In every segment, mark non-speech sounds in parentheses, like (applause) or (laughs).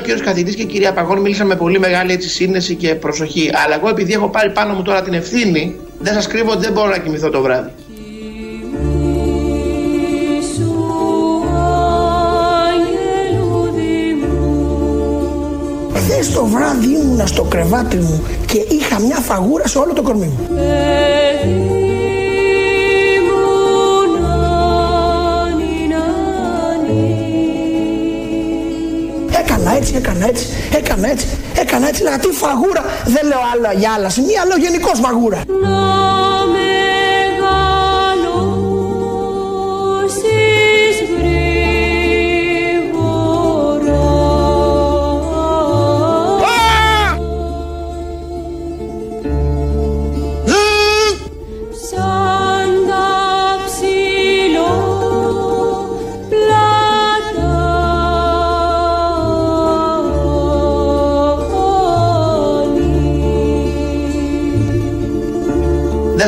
Ε, και ο κύριος καθηγητής και η κυρία Παγώνη μίλησαν με πολύ μεγάλη έτσι, σύνεση και προσοχή. Αλλά εγώ επειδή έχω πάρει πάνω μου τώρα την ευθύνη, δεν σας κρύβω ότι δεν μπορώ να κοιμηθώ το βράδυ. Χθες το βράδυ ήμουνα στο κρεβάτι μου και είχα μια φαγούρα σε όλο το κορμί μου. Έτσι, έκανα έτσι, έκανα έτσι, έκανα έτσι, λέγα τι φαγούρα, δεν λέω άλλο για άλλα. Σημεία, λέω γενικώς φαγούρα. Δεν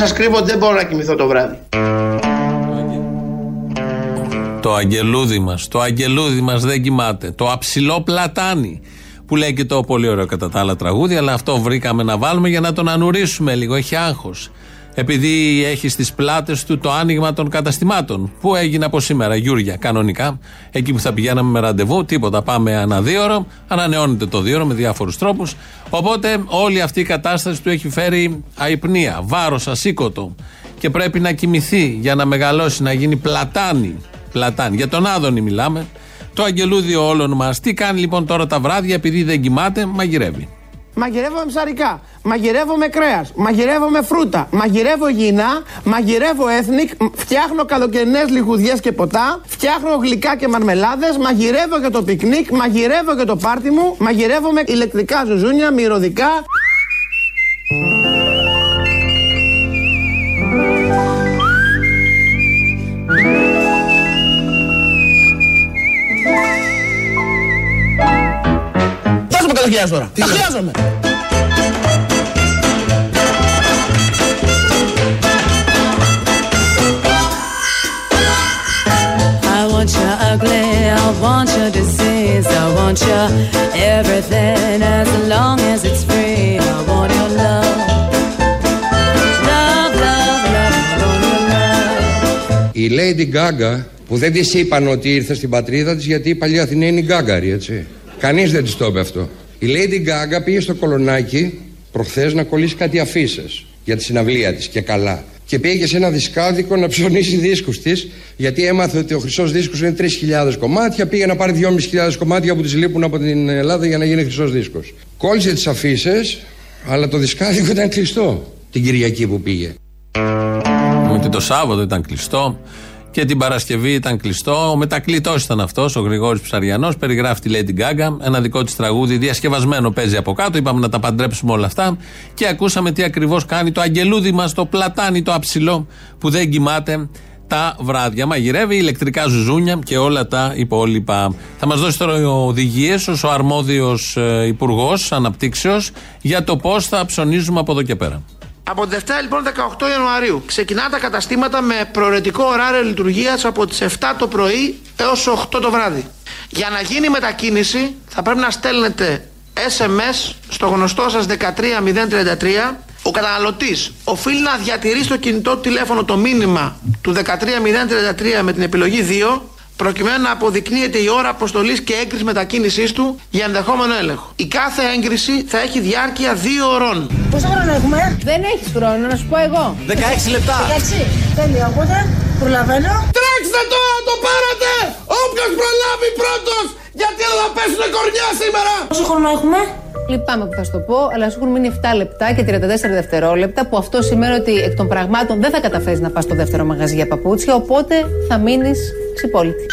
σας κρύβω ότι δεν μπορώ να κοιμηθώ το βράδυ. Το αγγελούδι μας. Το αγγελούδι μας δεν κοιμάται. Το αψηλό πλατάνι. Που λέει και το πολύ ωραίο κατά τα άλλα τραγούδια, αλλά αυτό βρήκαμε να βάλουμε για να τον ανουρίσουμε λίγο. Έχει άγχος. Επειδή έχει στις πλάτες του το άνοιγμα των καταστημάτων. Που έγινε από σήμερα, Γιούρια, κανονικά. Εκεί που θα πηγαίναμε με ραντεβού, τίποτα. Πάμε ένα δίωρο, ανανεώνεται το δίωρο με διάφορους τρόπους. Οπότε όλη αυτή η κατάσταση του έχει φέρει αϊπνία, βάρος, ασήκωτο. Και πρέπει να κοιμηθεί για να μεγαλώσει, να γίνει πλατάνι. Πλατάνι. Για τον Άδωνη μιλάμε. Το αγγελούδιο όλων μας. Τι κάνει λοιπόν τώρα τα βράδια, επειδή δεν κοιμάται, μαγειρεύει. Μαγειρεύω με ψαρικά, μαγειρεύω με κρέας, μαγειρεύω με φρούτα, μαγειρεύω γυνά, μαγειρεύω ethnic, φτιάχνω καλοκαιρινές λιχουδιές και ποτά, φτιάχνω γλυκά και μαρμελάδες, μαγειρεύω για το πικνίκ, μαγειρεύω για το πάρτι μου, μαγειρεύω με ηλεκτρικά ζουζούνια, μυρωδικά. Δώσε μου 100.000 τώρα. Τα χρειάζομαι. I want you ugly, I want your disease, I want your everything as long as it's free. I want your love. Love, love, love, I want your love. Η Lady Gaga που δεν της είπαν ότι ήρθε στην πατρίδα της γιατί η παλιά Αθηνά είναι η Γκάγκαρη έτσι. Κανείς δεν της το είπε αυτό. Η Lady Gaga πήγε στο κολονάκι προχθές να κολλήσει κάτι αφήσει για τη συναυλία της και καλά. Και πήγε σε ένα δισκάδικο να ψωνίσει δίσκους της γιατί έμαθε ότι ο χρυσός δίσκος είναι 3.000 κομμάτια πήγε να πάρει 2.500 κομμάτια που της λείπουν από την Ελλάδα για να γίνει χρυσός δίσκος. Κόλλησε τις αφήσει, αλλά το δισκάδικο ήταν κλειστό την Κυριακή που πήγε. Ότι το Σάββατο ήταν κλειστό και την Παρασκευή ήταν κλειστό. Ο μετακλητός ήταν αυτός, ο Γρηγόρης Ψαριανός. Περιγράφει τη Lady Gaga. Ένα δικό της τραγούδι διασκευασμένο παίζει από κάτω. Είπαμε να τα παντρέψουμε όλα αυτά. Και ακούσαμε τι ακριβώς κάνει το αγγελούδι μας, το πλατάνι, το αψηλό που δεν κοιμάται τα βράδια. Μαγειρεύει ηλεκτρικά ζουζούνια και όλα τα υπόλοιπα. Θα μας δώσει τώρα οδηγίες ως ο αρμόδιος υπουργός αναπτύξεως για το πώς θα ψωνίζουμε από εδώ και πέρα. Από τη Δευτέρα λοιπόν 18 Ιανουαρίου ξεκινά τα καταστήματα με προαιρετικό ωράριο λειτουργίας από τις 7 το πρωί έως 8 το βράδυ. Για να γίνει μετακίνηση θα πρέπει να στέλνετε SMS στο γνωστό σας 13033 ο καταναλωτής οφείλει να διατηρεί στο κινητό του τηλέφωνο το μήνυμα του 13033 με την επιλογή 2 προκειμένου να αποδεικνύεται η ώρα αποστολής και έγκρισης μετακίνησής του για ενδεχόμενο έλεγχο. Η κάθε έγκριση θα έχει διάρκεια 2 ωρών. Πόσο χρόνο έχουμε; Δεν έχεις χρόνο, να σου πω εγώ. 16 λεπτά. Εντάξει. Τέλεια. Οπότε προλαβαίνω. Τρέξτε το, το πάρατε! Όποιος προλάβει πρώτος, γιατί δεν θα πέσουνε κορνιά σήμερα! Πόσο χρόνο έχουμε; Λυπάμαι που θα σου το πω, αλλά σου έχουν μείνει 7 λεπτά και 34 δευτερόλεπτα, που αυτό σημαίνει ότι εκ των πραγμάτων δεν θα καταφέρεις να πας στο δεύτερο μαγαζί για παπούτσια, οπότε θα μείνεις ξυπόλυτη.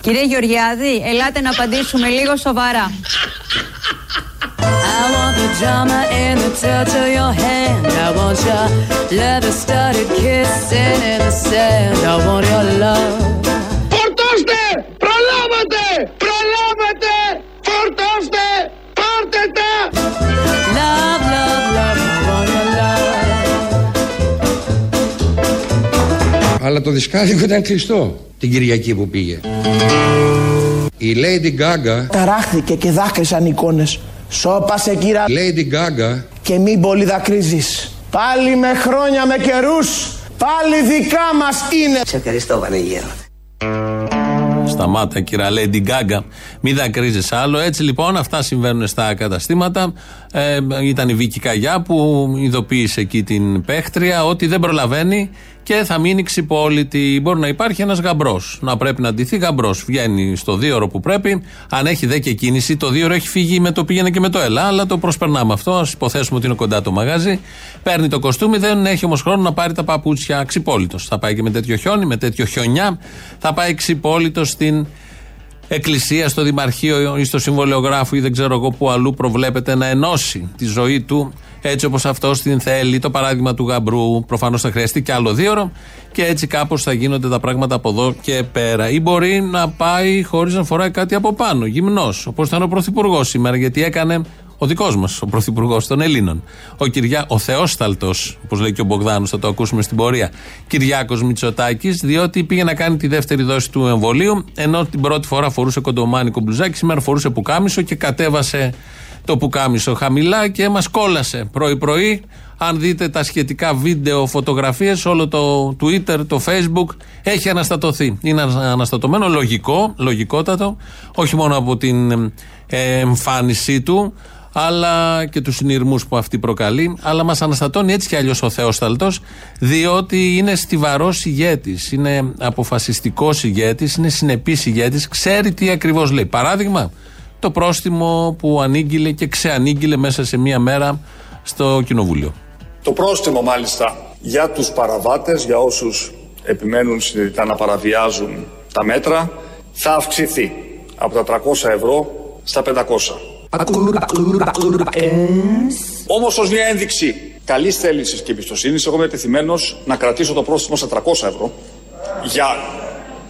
Κύριε Γεωργιάδη, ελάτε να απαντήσουμε λίγο σοβαρά. I want the drama and the touch of your hand. I want your leather studded kissing in the sand. I want your love. Αλλά το δισκάδικο ήταν κλειστό την Κυριακή που πήγε. Η Lady Gaga, Ταράχθηκε και δάκρυσαν εικόνες. Σώπασε κύρα Lady Gaga και μην πολύ δακρύζεις. Πάλι με χρόνια με καιρούς, πάλι δικά μας είναι. Σε ευχαριστώ Βανίγερο. Σταμάτα, κύρα Lady Gaga. Μην δακρύζεις άλλο. Έτσι λοιπόν, αυτά συμβαίνουν στα καταστήματα. Ε, ήταν η Βίκη Καγιά που ειδοποίησε εκεί την παίχτρια ότι δεν προλαβαίνει και θα μείνει ξυπόλυτη. Μπορεί να υπάρχει ένας γαμπρός. Να πρέπει να ντυθεί γαμπρός. Βγαίνει στο δύο που πρέπει. Αν έχει δε και κίνηση, το δύο έχει φύγει με το πήγαινε και με το έλα. Αλλά το προσπερνάμε αυτό. Α υποθέσουμε ότι είναι κοντά το μαγάζι. Παίρνει το κοστούμι, δεν έχει όμως χρόνο να πάρει τα παπούτσια ξυπόλυτος. Θα πάει και με τέτοιο χιόνι, με τέτοιο χιονιά. Θα πάει ξυπόλυτος στην εκκλησία, στο δημαρχείο ή στο συμβολιογράφο ή δεν ξέρω εγώ που αλλού προβλέπεται να ενώσει τη ζωή του έτσι όπως αυτός την θέλει. Το παράδειγμα του γαμπρού προφανώς θα χρειαστεί και άλλο δύο ώρο και έτσι κάπως θα γίνονται τα πράγματα από εδώ και πέρα. Ή μπορεί να πάει χωρίς να φοράει κάτι από πάνω, γυμνός, όπως ήταν ο Πρωθυπουργός σήμερα, γιατί έκανε ο δικός μας, ο Πρωθυπουργός των Ελλήνων. Ο, Κυριά, ο Θεόσταλτος, όπως λέει και ο Μπογδάνος, θα το ακούσουμε στην πορεία. Κυριάκος Μητσοτάκης, διότι πήγε να κάνει τη δεύτερη δόση του εμβολίου, ενώ την πρώτη φορά φορούσε κοντομάνικο μπλουζάκι, σήμερα φορούσε πουκάμισο και κατέβασε το πουκάμισο χαμηλά και μας κόλασε πρωί-πρωί. Αν δείτε τα σχετικά βίντεο, φωτογραφίες, όλο το Twitter, το Facebook έχει αναστατωθεί. Είναι αναστατωμένο, λογικό, λογικότατο, όχι μόνο από την ε, εμφάνισή του, αλλά και τους συνειρμούς που αυτή προκαλεί, αλλά μας αναστατώνει έτσι κι αλλιώς ο Θεόσταλτος, διότι είναι στιβαρός ηγέτης, είναι αποφασιστικός ηγέτης, είναι συνεπής ηγέτης, ξέρει τι ακριβώς λέει. Παράδειγμα, το πρόστιμο που ανήγγειλε και ξεανήγγειλε μέσα σε μία μέρα στο Κοινοβούλιο. Το πρόστιμο μάλιστα για τους παραβάτες, για όσους επιμένουν συνειδητά να παραβιάζουν τα μέτρα, θα αυξηθεί από τα 300 ευρώ στα 500. Όμως ως μια ένδειξη καλής θέλησης και εμπιστοσύνης, εγώ είμαι επιθυμένος να κρατήσω το πρόστιμο στα 300 ευρώ για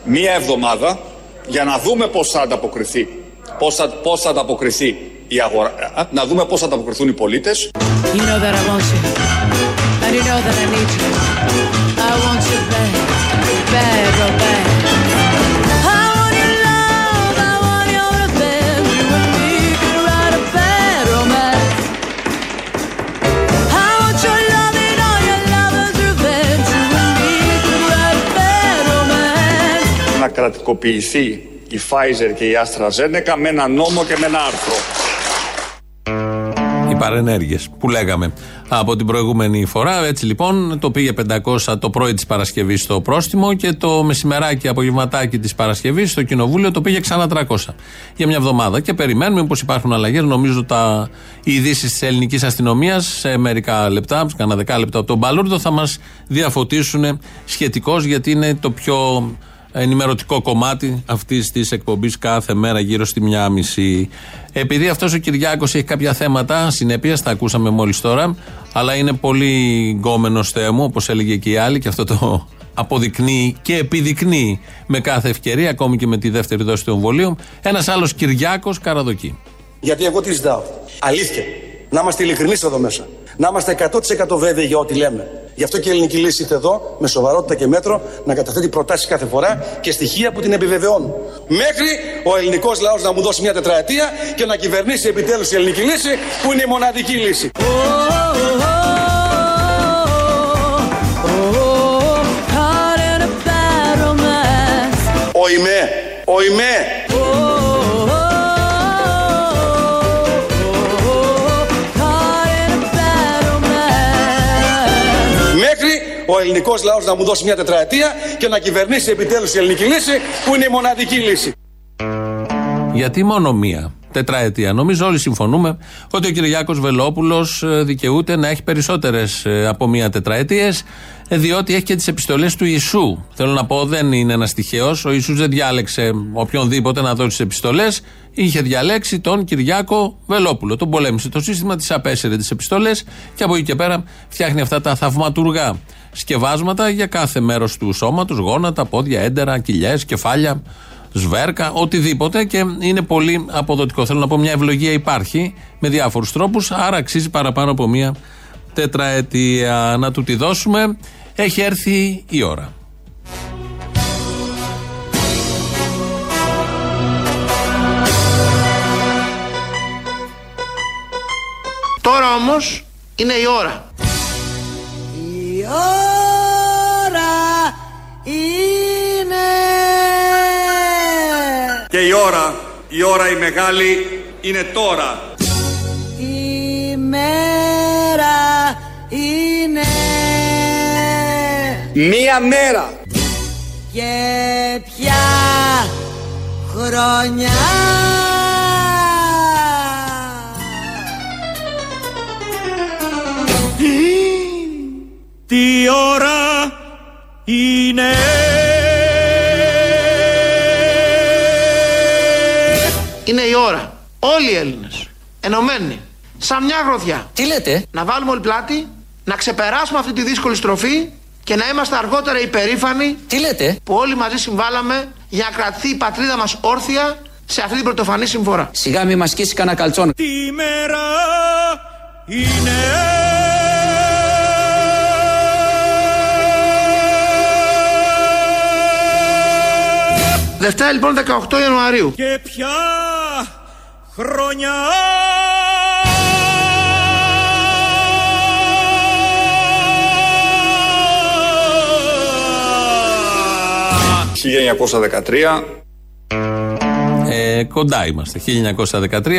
μία εβδομάδα για να δούμε πώς θα ανταποκριθεί Πόσα πώς θα τα αποκριθεί η αγορά. Να δούμε πώς θα τα αποκρίθούν οι πολίτες. Να κρατικοποιηθεί η Pfizer και η AstraZeneca με ένα νόμο και με ένα άρθρο. Οι παρενέργειες που λέγαμε από την προηγούμενη φορά. Έτσι λοιπόν το πήγε 500 το πρωί της Παρασκευής στο πρόστιμο και το μεσημεράκι, απογευματάκι της Παρασκευής στο κοινοβούλιο το πήγε ξανά 300 για μια εβδομάδα. Και περιμένουμε πως υπάρχουν αλλαγές. Νομίζω τα οι ειδήσεις της ελληνικής αστυνομίας σε μερικά λεπτά, σε κανένα δεκάλεπτα από τον Μπαλούρδο, θα μας διαφωτίσουν σχετικώς γιατί είναι το πιο ενημερωτικό κομμάτι αυτής της εκπομπής κάθε μέρα γύρω στη μία μισή. Επειδή αυτός ο Κυριάκος έχει κάποια θέματα συνέπεια, τα ακούσαμε μόλις τώρα, αλλά είναι πολύ γκόμενο θέμου, όπως έλεγε και οι άλλοι, και αυτό το αποδεικνύει και επιδεικνύει με κάθε ευκαιρία, ακόμη και με τη δεύτερη δόση του εμβολίου, ένας άλλος Κυριάκος Καραδοκή. Γιατί εγώ τι ζητάω. Αλήθεια. Να είμαστε ειλικρινεί εδώ μέσα. Να είμαστε 100% βέβαιοι για ό,τι λέμε. Γι' αυτό και η ελληνική λύση ήρθε εδώ, με σοβαρότητα και μέτρο, να καταθέτει προτάσει κάθε φορά και στοιχεία που την επιβεβαιώνουν. Μέχρι ο ελληνικό λαό να μου δώσει μια τετραετία και να κυβερνήσει επιτέλου η ελληνική λύση, που είναι η μοναδική λύση. Caught in a bad romance. Ο ΙΜΕ, ο ΙΜΕ, ελληνικός λαός να μου δώσει μια τετραετία και να κυβερνήσει επιτέλους η ελληνική λύση, που είναι η μοναδική λύση. Γιατί μόνο μία τετραετία. Νομίζω όλοι συμφωνούμε ότι ο Κυριάκο Βελόπουλος δικαιούται να έχει περισσότερες από μία τετραετίες, διότι έχει και τις επιστολές του Ιησού. Θέλω να πω, δεν είναι ένας τυχαίος. Ο Ιησούς δεν διάλεξε οποιονδήποτε να δώσει τις επιστολές. Είχε διαλέξει τον Κυριάκο Βελόπουλο. Τον πολέμησε το σύστημα, τις απέσαιρε τις επιστολές και από εκεί και πέρα φτιάχνει αυτά τα θαυματουργά σκευάσματα για κάθε μέρος του σώματος, γόνατα, πόδια, έντερα, κοιλιές, κεφάλια σβέρκα, οτιδήποτε και είναι πολύ αποδοτικό. Θέλω να πω μια ευλογία υπάρχει με διάφορους τρόπους, άρα αξίζει παραπάνω από μια τετραετία. Να του τη δώσουμε. Έχει έρθει η ώρα. Όμως είναι η ώρα. Η ώρα είναι. Και η ώρα, η ώρα η μεγάλη είναι τώρα. Η μέρα είναι. Μία μέρα. Και πια χρονιά. Τι ώρα είναι Είναι η ώρα. Όλοι οι Έλληνες, ενωμένοι, σαν μια γροθιά. Τι λέτε; Να βάλουμε όλη πλάτη, να ξεπεράσουμε αυτή τη δύσκολη στροφή και να είμαστε αργότερα υπερήφανοι Τι λέτε; που όλοι μαζί συμβάλαμε για να κρατηθεί η πατρίδα μας όρθια σε αυτή την πρωτοφανή συμφορά. Σιγά μη μας σκίσει κανένα καλτσόν Τι μέρα είναι Δευτέρα λοιπόν 18 Ιανουαρίου. Και ποια χρονιά 1913 Ε, κοντά είμαστε.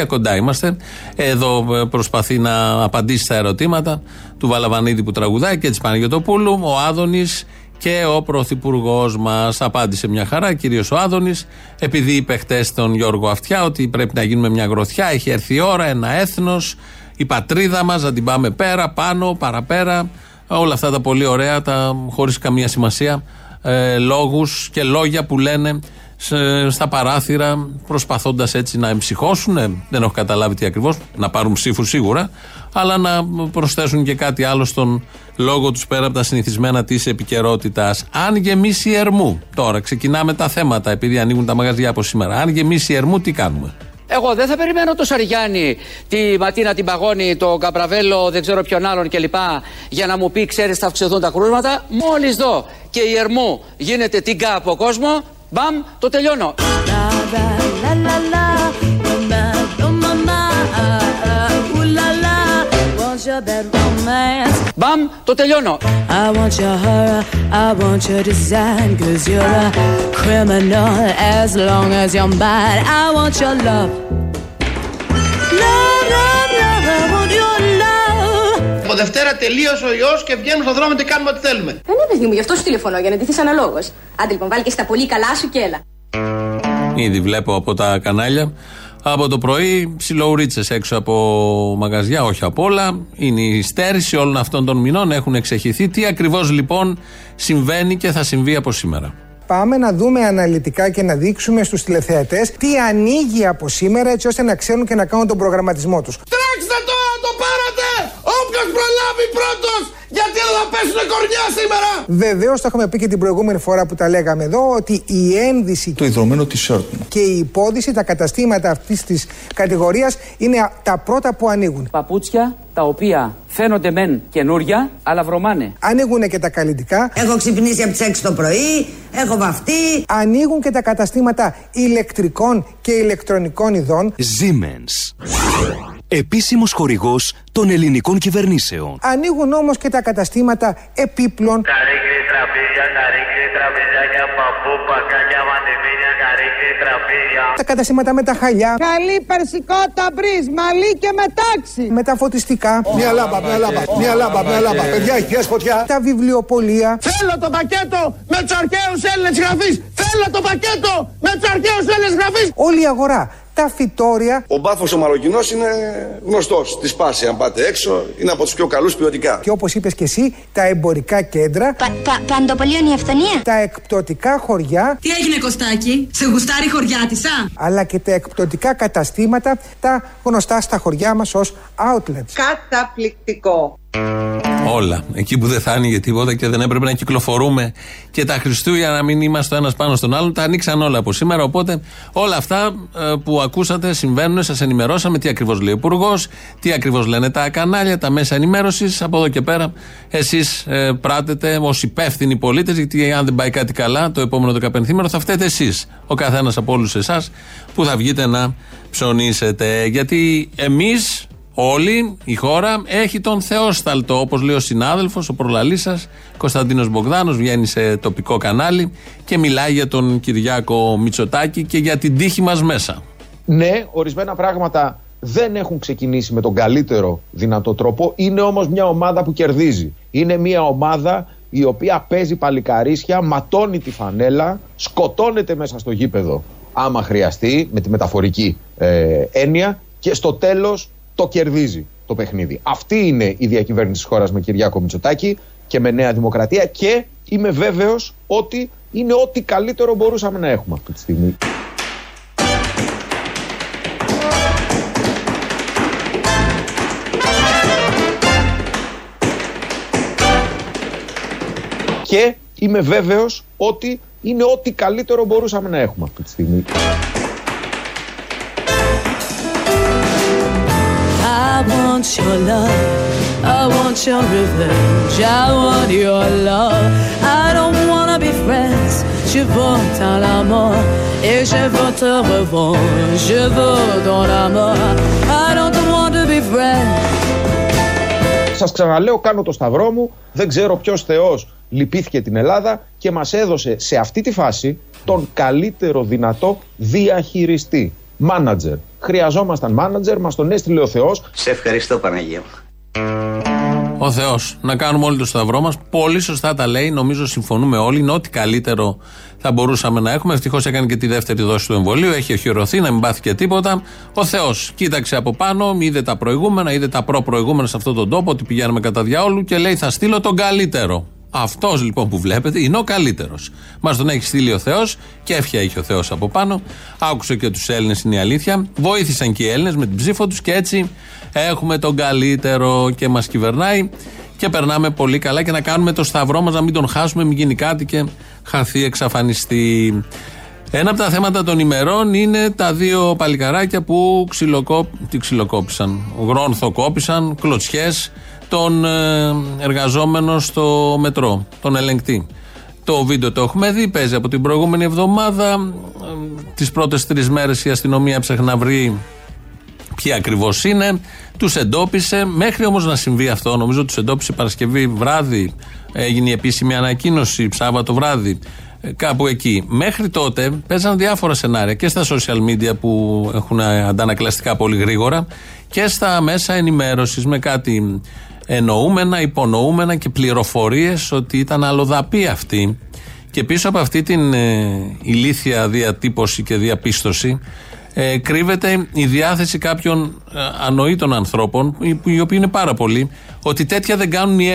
1913, κοντά είμαστε. Εδώ ε, προσπαθεί να απαντήσει στα ερωτήματα του Βαλαβανίδη που τραγουδάει και της Παναγιοτοπούλου, ο Άδωνης και ο Πρωθυπουργός μας. Απάντησε μια χαρά, κυρίως ο Άδωνης, επειδή είπε χτες στον Γιώργο Αυτιά ότι πρέπει να γίνουμε μια γροθιά. Έχει έρθει η ώρα, ένα έθνος, η πατρίδα μας, να την πάμε πέρα, πάνω, παραπέρα. Όλα αυτά τα πολύ ωραία, τα χωρίς καμία σημασία ε, λόγους και λόγια που λένε σε- στα παράθυρα προσπαθώντας έτσι να εμψυχώσουν δεν έχω καταλάβει τι ακριβώς να πάρουν ψήφους σίγουρα αλλά να προσθέσουν και κάτι άλλο στον λόγο τους πέρα από τα συνηθισμένα της επικαιρότητας. αν γεμίσει η Ερμού τώρα ξεκινάμε τα θέματα επειδή ανοίγουν τα μαγαζιά από σήμερα αν γεμίσει η Ερμού τι κάνουμε; Εγώ δεν θα περιμένω το Σαριγιάννη, τη Ματίνα την Παγώνη, το Καπραβέλο, δεν ξέρω ποιον άλλον κλπ. Για να μου πει, ξέρεις, θα αυξηθούν τα κρούσματα. Μόλις δω και η Ερμού γίνεται τυγκά από κόσμο, μπαμ, το τελειώνω. La la la la la, oh my, oh mama, ah, ah, ooh la la, want your bad romance. Μπαμ, το τελειώνω. I want your horror, I want your design, cause you're a criminal as long as you're mine. I want your love. Love, Δευτέρα τελείωσε ο ιός και βγαίνουμε στον δρόμο και κάνουμε ό,τι θέλουμε. Ε, ναι, παιδί μου, γι' αυτό σου τηλεφωνώ, για να ντυθείς αναλόγως. Άντε λοιπόν, βάλει και στα πολύ καλά σου και έλα. Ήδη βλέπω από τα κανάλια. Από το πρωί ψιλοουρίτσες έξω από μαγαζιά, όχι από όλα. Είναι η στέρηση όλων αυτών των μηνών, έχουν εξεχηθεί. Τι ακριβώς λοιπόν συμβαίνει και θα συμβεί από σήμερα. Πάμε να δούμε αναλυτικά και να δείξουμε στους τηλεθεατές τι ανοίγει από σήμερα έτσι ώστε να ξέρουν και να κάνουν τον προγραμματισμό τους. Τρέξτε τώρα, το πάρατε! Όποιος προλάβει πρώτος! Γιατί δεν θα πέσουνε κορνιά σήμερα! Βεβαίως το είχαμε πει και την προηγούμενη φορά που τα λέγαμε εδώ ότι η ένδυση Το ιδρωμένο t-shirt μου. και η υπόδηση, τα καταστήματα αυτής της κατηγορίας είναι α- τα πρώτα που ανοίγουν. Παπούτσια τα οποία φαίνονται μεν καινούρια, αλλά βρωμάνε. Ανοίγουν και τα καλλιτικά, Έχω ξυπνήσει από τις 6 το πρωί, έχω βαφτεί. ανοίγουν και τα καταστήματα ηλεκτρικών και ηλεκτρονικών ειδών, Siemens. Επίσημος χορηγός των ελληνικών κυβερνήσεων. ανοίγουν όμως και τα καταστήματα επίπλων, Καρύκλι, τραπέζια, καρύκλι, τραπεζάκια, παππού, πακάκια, μαντιμίνια, καρύκλι, τραπέζια. τα καταστήματα με τα χαλιά, Καλή περσικότα μπρίζ, μαλλί και μετάξι. με τα φωτιστικά, Μια λάμπα, μια λάμπα, μια λάμπα, μια λάμπα. Παιδιά, έχει πιάσει φωτιά. τα βιβλιοπολία, Θέλω το πακέτο με τους αρχαίους Έλληνες γραφείς. Θέλω το πακέτο με τους αρχαίους Έλληνες γραφείς. όλη η αγορά, τα φυτόρια, Ο μπάφος ο Μαροκινός είναι γνωστός. Της σπάση αν πάτε έξω, είναι από τους πιο καλούς ποιοτικά. και όπως είπες και εσύ, τα εμπορικά κέντρα, Παντοπολίων η αυθονία. τα εκπτωτικά χωριά, Τι έγινε Κωστάκη, σε γουστάρει η χωριάτισσα. αλλά και τα εκπτωτικά καταστήματα, τα γνωστά στα χωριά μας ως outlets. Καταπληκτικό. Όλα. Εκεί που δεν θα άνοιγε τίποτα και δεν έπρεπε να κυκλοφορούμε και τα Χριστούγεννα να μην είμαστε ο ένας πάνω στον άλλον, τα ανοίξαν όλα από σήμερα. Οπότε όλα αυτά ε, που ακούσατε συμβαίνουν, σας ενημερώσαμε τι ακριβώς λέει ο Υπουργός, τι ακριβώς λένε τα κανάλια, τα μέσα ενημέρωσης. Από εδώ και πέρα, εσείς ε, πράτετε ως υπεύθυνοι πολίτες, γιατί αν δεν πάει κάτι καλά το επόμενο δεκαπενθήμερο θα φταίτε εσείς. Ο καθένας από όλους εσάς που θα βγείτε να ψωνίσετε. Γιατί εμείς Όλη η χώρα έχει τον Θεόσταλτο, όπως λέει ο συνάδελφος, ο προλαλής σας, Κωνσταντίνος Μπογδάνος, βγαίνει σε τοπικό κανάλι και μιλάει για τον Κυριάκο Μητσοτάκη και για την τύχη μας μέσα. Ναι, ορισμένα πράγματα δεν έχουν ξεκινήσει με τον καλύτερο δυνατό τρόπο. Είναι όμως μια ομάδα που κερδίζει. Είναι μια ομάδα η οποία παίζει παλικαρίσια, ματώνει τη φανέλα, σκοτώνεται μέσα στο γήπεδο άμα χρειαστεί, με τη μεταφορική ε, έννοια και στο τέλος το κερδίζει το παιχνίδι. Αυτή είναι η διακυβέρνηση της χώρας με Κυριάκο Μητσοτάκη και με Νέα Δημοκρατία και είμαι βέβαιος ότι είναι ό,τι καλύτερο μπορούσαμε να έχουμε αυτή τη στιγμή. Και είμαι βέβαιος ότι είναι ό,τι καλύτερο μπορούσαμε να έχουμε αυτή τη στιγμή. Want your love, I want your revenge, I want your love. I don't wanna be friends, je veux ta l'amour et je veux te revoir, je veux ton amour. I don't want to be friends. Σας ξαναλέω, κάνω το σταυρό μου. Δεν ξέρω ποιος Θεός λυπήθηκε την Ελλάδα και μας έδωσε σε αυτή τη φάση τον καλύτερο δυνατό διαχειριστή. Μάνατζερ. Χρειαζόμασταν μάνατζερ, μας τον έστειλε ο Θεός. Σε ευχαριστώ Παναγία μου. Ο Θεός. Να κάνουμε όλοι το σταυρό μας. Πολύ σωστά τα λέει. Νομίζω συμφωνούμε όλοι. Είναι ό,τι καλύτερο θα μπορούσαμε να έχουμε. Ευτυχώς έκανε και τη δεύτερη δόση του εμβολίου. Έχει οχυρωθεί, να μην πάθει και τίποτα. Ο Θεός κοίταξε από πάνω, είδε τα προηγούμενα, είδε τα προ-προηγούμενα σε αυτόν τον τόπο, ότι πηγαίνουμε κατά διάολου και λέει: Θα στείλω τον καλύτερο. Αυτός λοιπόν που βλέπετε είναι ο καλύτερος. Μας τον έχει στείλει ο Θεός και εύχεια έχει ο Θεός από πάνω. Άκουσε και τους Έλληνες, είναι η αλήθεια. Βοήθησαν και οι Έλληνες με την ψήφο τους και έτσι έχουμε τον καλύτερο και μας κυβερνάει. Και περνάμε πολύ καλά και να κάνουμε το σταυρό μας, να μην τον χάσουμε, μην γίνει κάτι και χαθεί, εξαφανιστεί. Ένα από τα θέματα των ημερών είναι τα δύο παλικαράκια που ξυλοκόπ... τι ξυλοκόπησαν. Γρόνθο κλωτσιές τον ε, εργαζόμενο στο μετρό, τον ελεγκτή. Το βίντεο το έχουμε δει, παίζει από την προηγούμενη εβδομάδα. Ε, τις πρώτες τρεις μέρες η αστυνομία ψάχνει να βρει ποιοι ακριβώς είναι. Τους εντόπισε. Μέχρι όμως να συμβεί αυτό, νομίζω τους εντόπισε Παρασκευή βράδυ. Έγινε η επίσημη ανακοίνωση, Σάββατο βράδυ. Ε, Κάπου εκεί. Μέχρι τότε παίζαν διάφορα σενάρια και στα social media που έχουν αντανακλαστικά πολύ γρήγορα και στα μέσα ενημέρωσης με κάτι εννοούμενα, υπονοούμενα και πληροφορίες ότι ήταν αλλοδαπή αυτή. Και πίσω από αυτή την ε, ηλίθια διατύπωση και διαπίστωση ε, κρύβεται η διάθεση κάποιων ε, ανοήτων ανθρώπων, οι, οι οποίοι είναι πάρα πολλοί, ότι τέτοια δεν κάνουν οι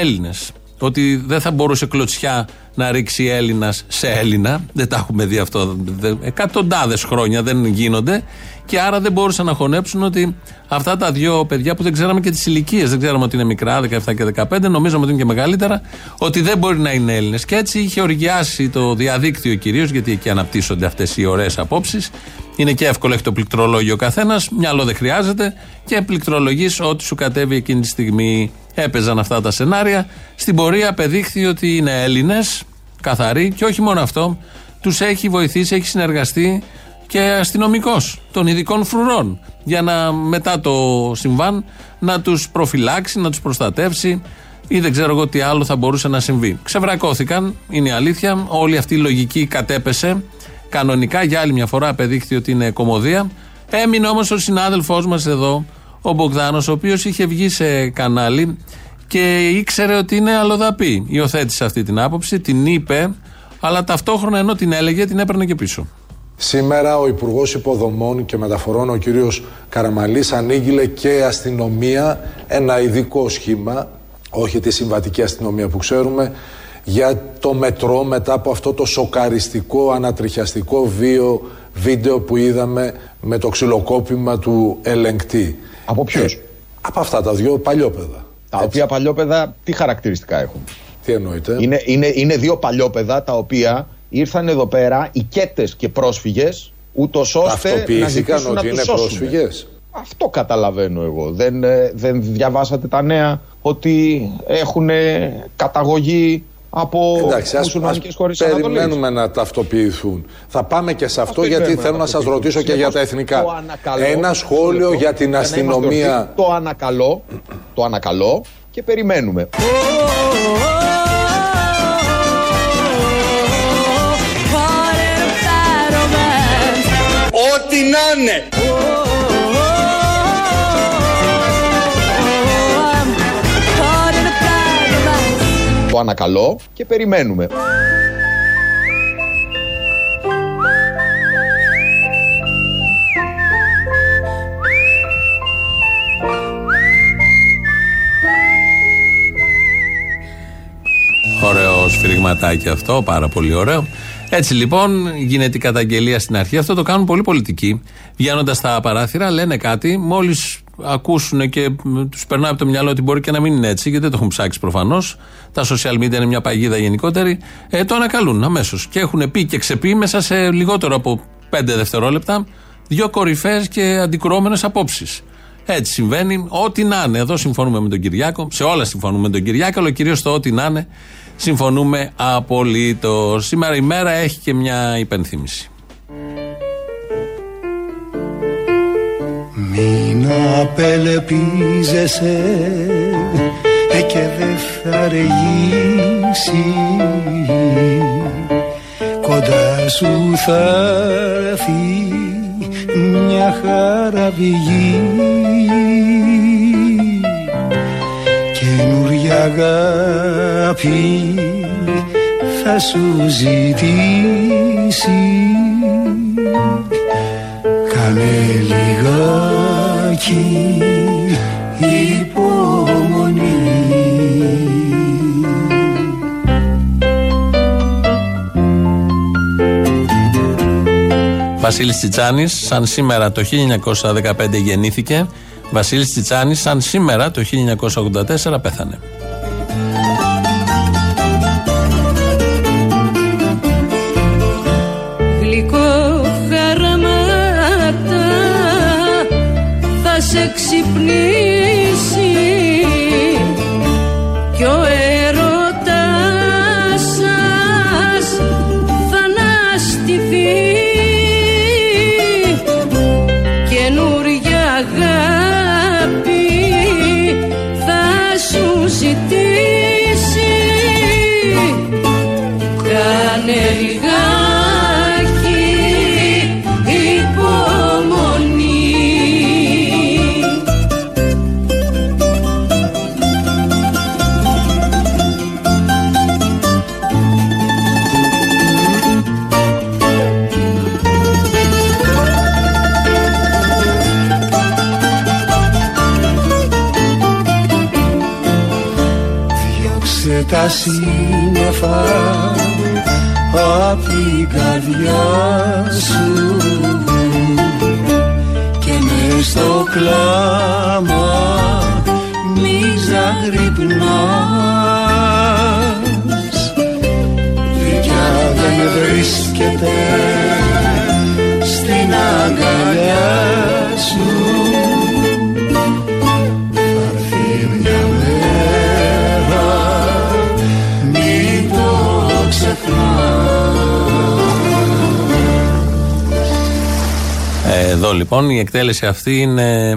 Έλληνε. Ότι δεν θα μπορούσε κλωτσιά να ρίξει Έλληνας σε Έλληνα. Δεν τα έχουμε δει αυτό. Εκατοντάδες χρόνια δεν γίνονται. Και άρα δεν μπορούσαν να χωνέψουν ότι αυτά τα δύο παιδιά που δεν ξέραμε και τις ηλικίες, δεν ξέραμε ότι είναι μικρά, 17 και 15, νομίζαμε ότι είναι και μεγαλύτερα, ότι δεν μπορεί να είναι Έλληνες. Και έτσι είχε οργιάσει το διαδίκτυο κυρίως, γιατί εκεί αναπτύσσονται αυτές οι ωραίες απόψεις. Είναι και εύκολο, έχει το πληκτρολόγιο ο καθένας, μυαλό δεν χρειάζεται και πληκτρολογείς ό,τι σου κατέβει εκείνη τη στιγμή. Έπαιζαν αυτά τα σενάρια. Στην πορεία απεδείχθη ότι είναι Έλληνες, καθαροί και όχι μόνο αυτό, τους έχει βοηθήσει, έχει συνεργαστεί και αστυνομικός των ειδικών φρουρών για να μετά το συμβάν να τους προφυλάξει, να τους προστατεύσει ή δεν ξέρω εγώ τι άλλο θα μπορούσε να συμβεί. Ξεβρακώθηκαν, είναι η αλήθεια. Όλη αυτή η λογική κατέπεσε. Κανονικά για άλλη μια φορά απεδείχθη ότι είναι κομμωδία. Έμεινε όμως ο συνάδελφός μας εδώ, ο Μπογδάνος, ο οποίος είχε βγει σε κανάλι και ήξερε ότι είναι αλλοδαπή. Υιοθέτησε αυτή την άποψη, την είπε, αλλά ταυτόχρονα ενώ την έλεγε, την έπαιρνε και πίσω. Σήμερα ο Υπουργός Υποδομών και Μεταφορών, ο κύριος Καραμαλής, ανήγγειλε και αστυνομία, ένα ειδικό σχήμα, όχι τη συμβατική αστυνομία που ξέρουμε, για το μετρό μετά από αυτό το σοκαριστικό, ανατριχιαστικό βίο, βίντεο που είδαμε με το ξυλοκόπημα του ελεγκτή. Από ποιους; από αυτά τα δύο παλιόπαιδα. Τα οποία παλιόπαιδα τι χαρακτηριστικά έχουν; Τι εννοείται. Είναι, είναι, είναι δύο παλιόπαιδα τα οποία ήρθαν εδώ πέρα οικέτε και πρόσφυγες, ούτως ώστε να ζητήσουν να ότι τους είναι σώσουν. πρόσφυγες; Αυτό καταλαβαίνω εγώ. Δεν, ε, δεν διαβάσατε τα νέα ότι έχουν καταγωγή από Εντάξει, ας, μουσουλμανικές ας χώρες Ανατολής. περιμένουμε να ταυτοποιηθούν. Θα πάμε και σε αυτό γιατί περιμένουμε θέλω να να σας ταυτοποιηθούν. ρωτήσω και για τα Συνεπώς, εθνικά. το ανακαλώ, Ένα σχόλιο λεπτό, για την να είμαστε αστυνομία. ορθοί. Το ανακαλώ, το ανακαλώ και περιμένουμε. Ό,τι να είναι. Ανακαλώ και περιμένουμε. Ωραίο σφυριγματάκι αυτό, πάρα πολύ ωραίο. Έτσι λοιπόν γίνεται η καταγγελία στην αρχή. Αυτό το κάνουν πολύ πολιτικοί. Βγαίνοντας στα παράθυρα, λένε κάτι. Μόλις ακούσουν και τους περνάει από το μυαλό ότι μπορεί και να μην είναι έτσι, γιατί δεν το έχουν ψάξει προφανώς. Τα social media είναι μια παγίδα γενικότερη. Ε, το ανακαλούν αμέσως. Και έχουν πει και ξεπεί μέσα σε λιγότερο από 5 δευτερόλεπτα δύο κορυφαίε και αντικρουόμενες απόψεις. Έτσι συμβαίνει. Ό,τι να είναι. Εδώ συμφωνούμε με τον Κυριάκο. Σε όλα συμφωνούμε με τον Κυριάκο, αλλά κυρίως στο ό,τι να είναι συμφωνούμε απολύτως. Σήμερα η μέρα έχει και μια υπενθύμηση. Μην απελπίζεσαι ε, και δεν θα αργήσει Κοντά σου θα έρθει μια χαραβηγή Καινούρια αγάπη θα σου ζητήσει Κάνε λιγάκι υπομονή Βασίλης Τσιτσάνης, σαν σήμερα το 1915 γεννήθηκε. Βασίλης Τσιτσάνης, σαν σήμερα το 1984 πέθανε. Σε ξυπνήσει σύννεφα απ' την καρδιά σου. Και μες στο κλάμα μη ζαγρυπνάς. Δικιά δεν βρίσκεται Εδώ λοιπόν η εκτέλεση αυτή είναι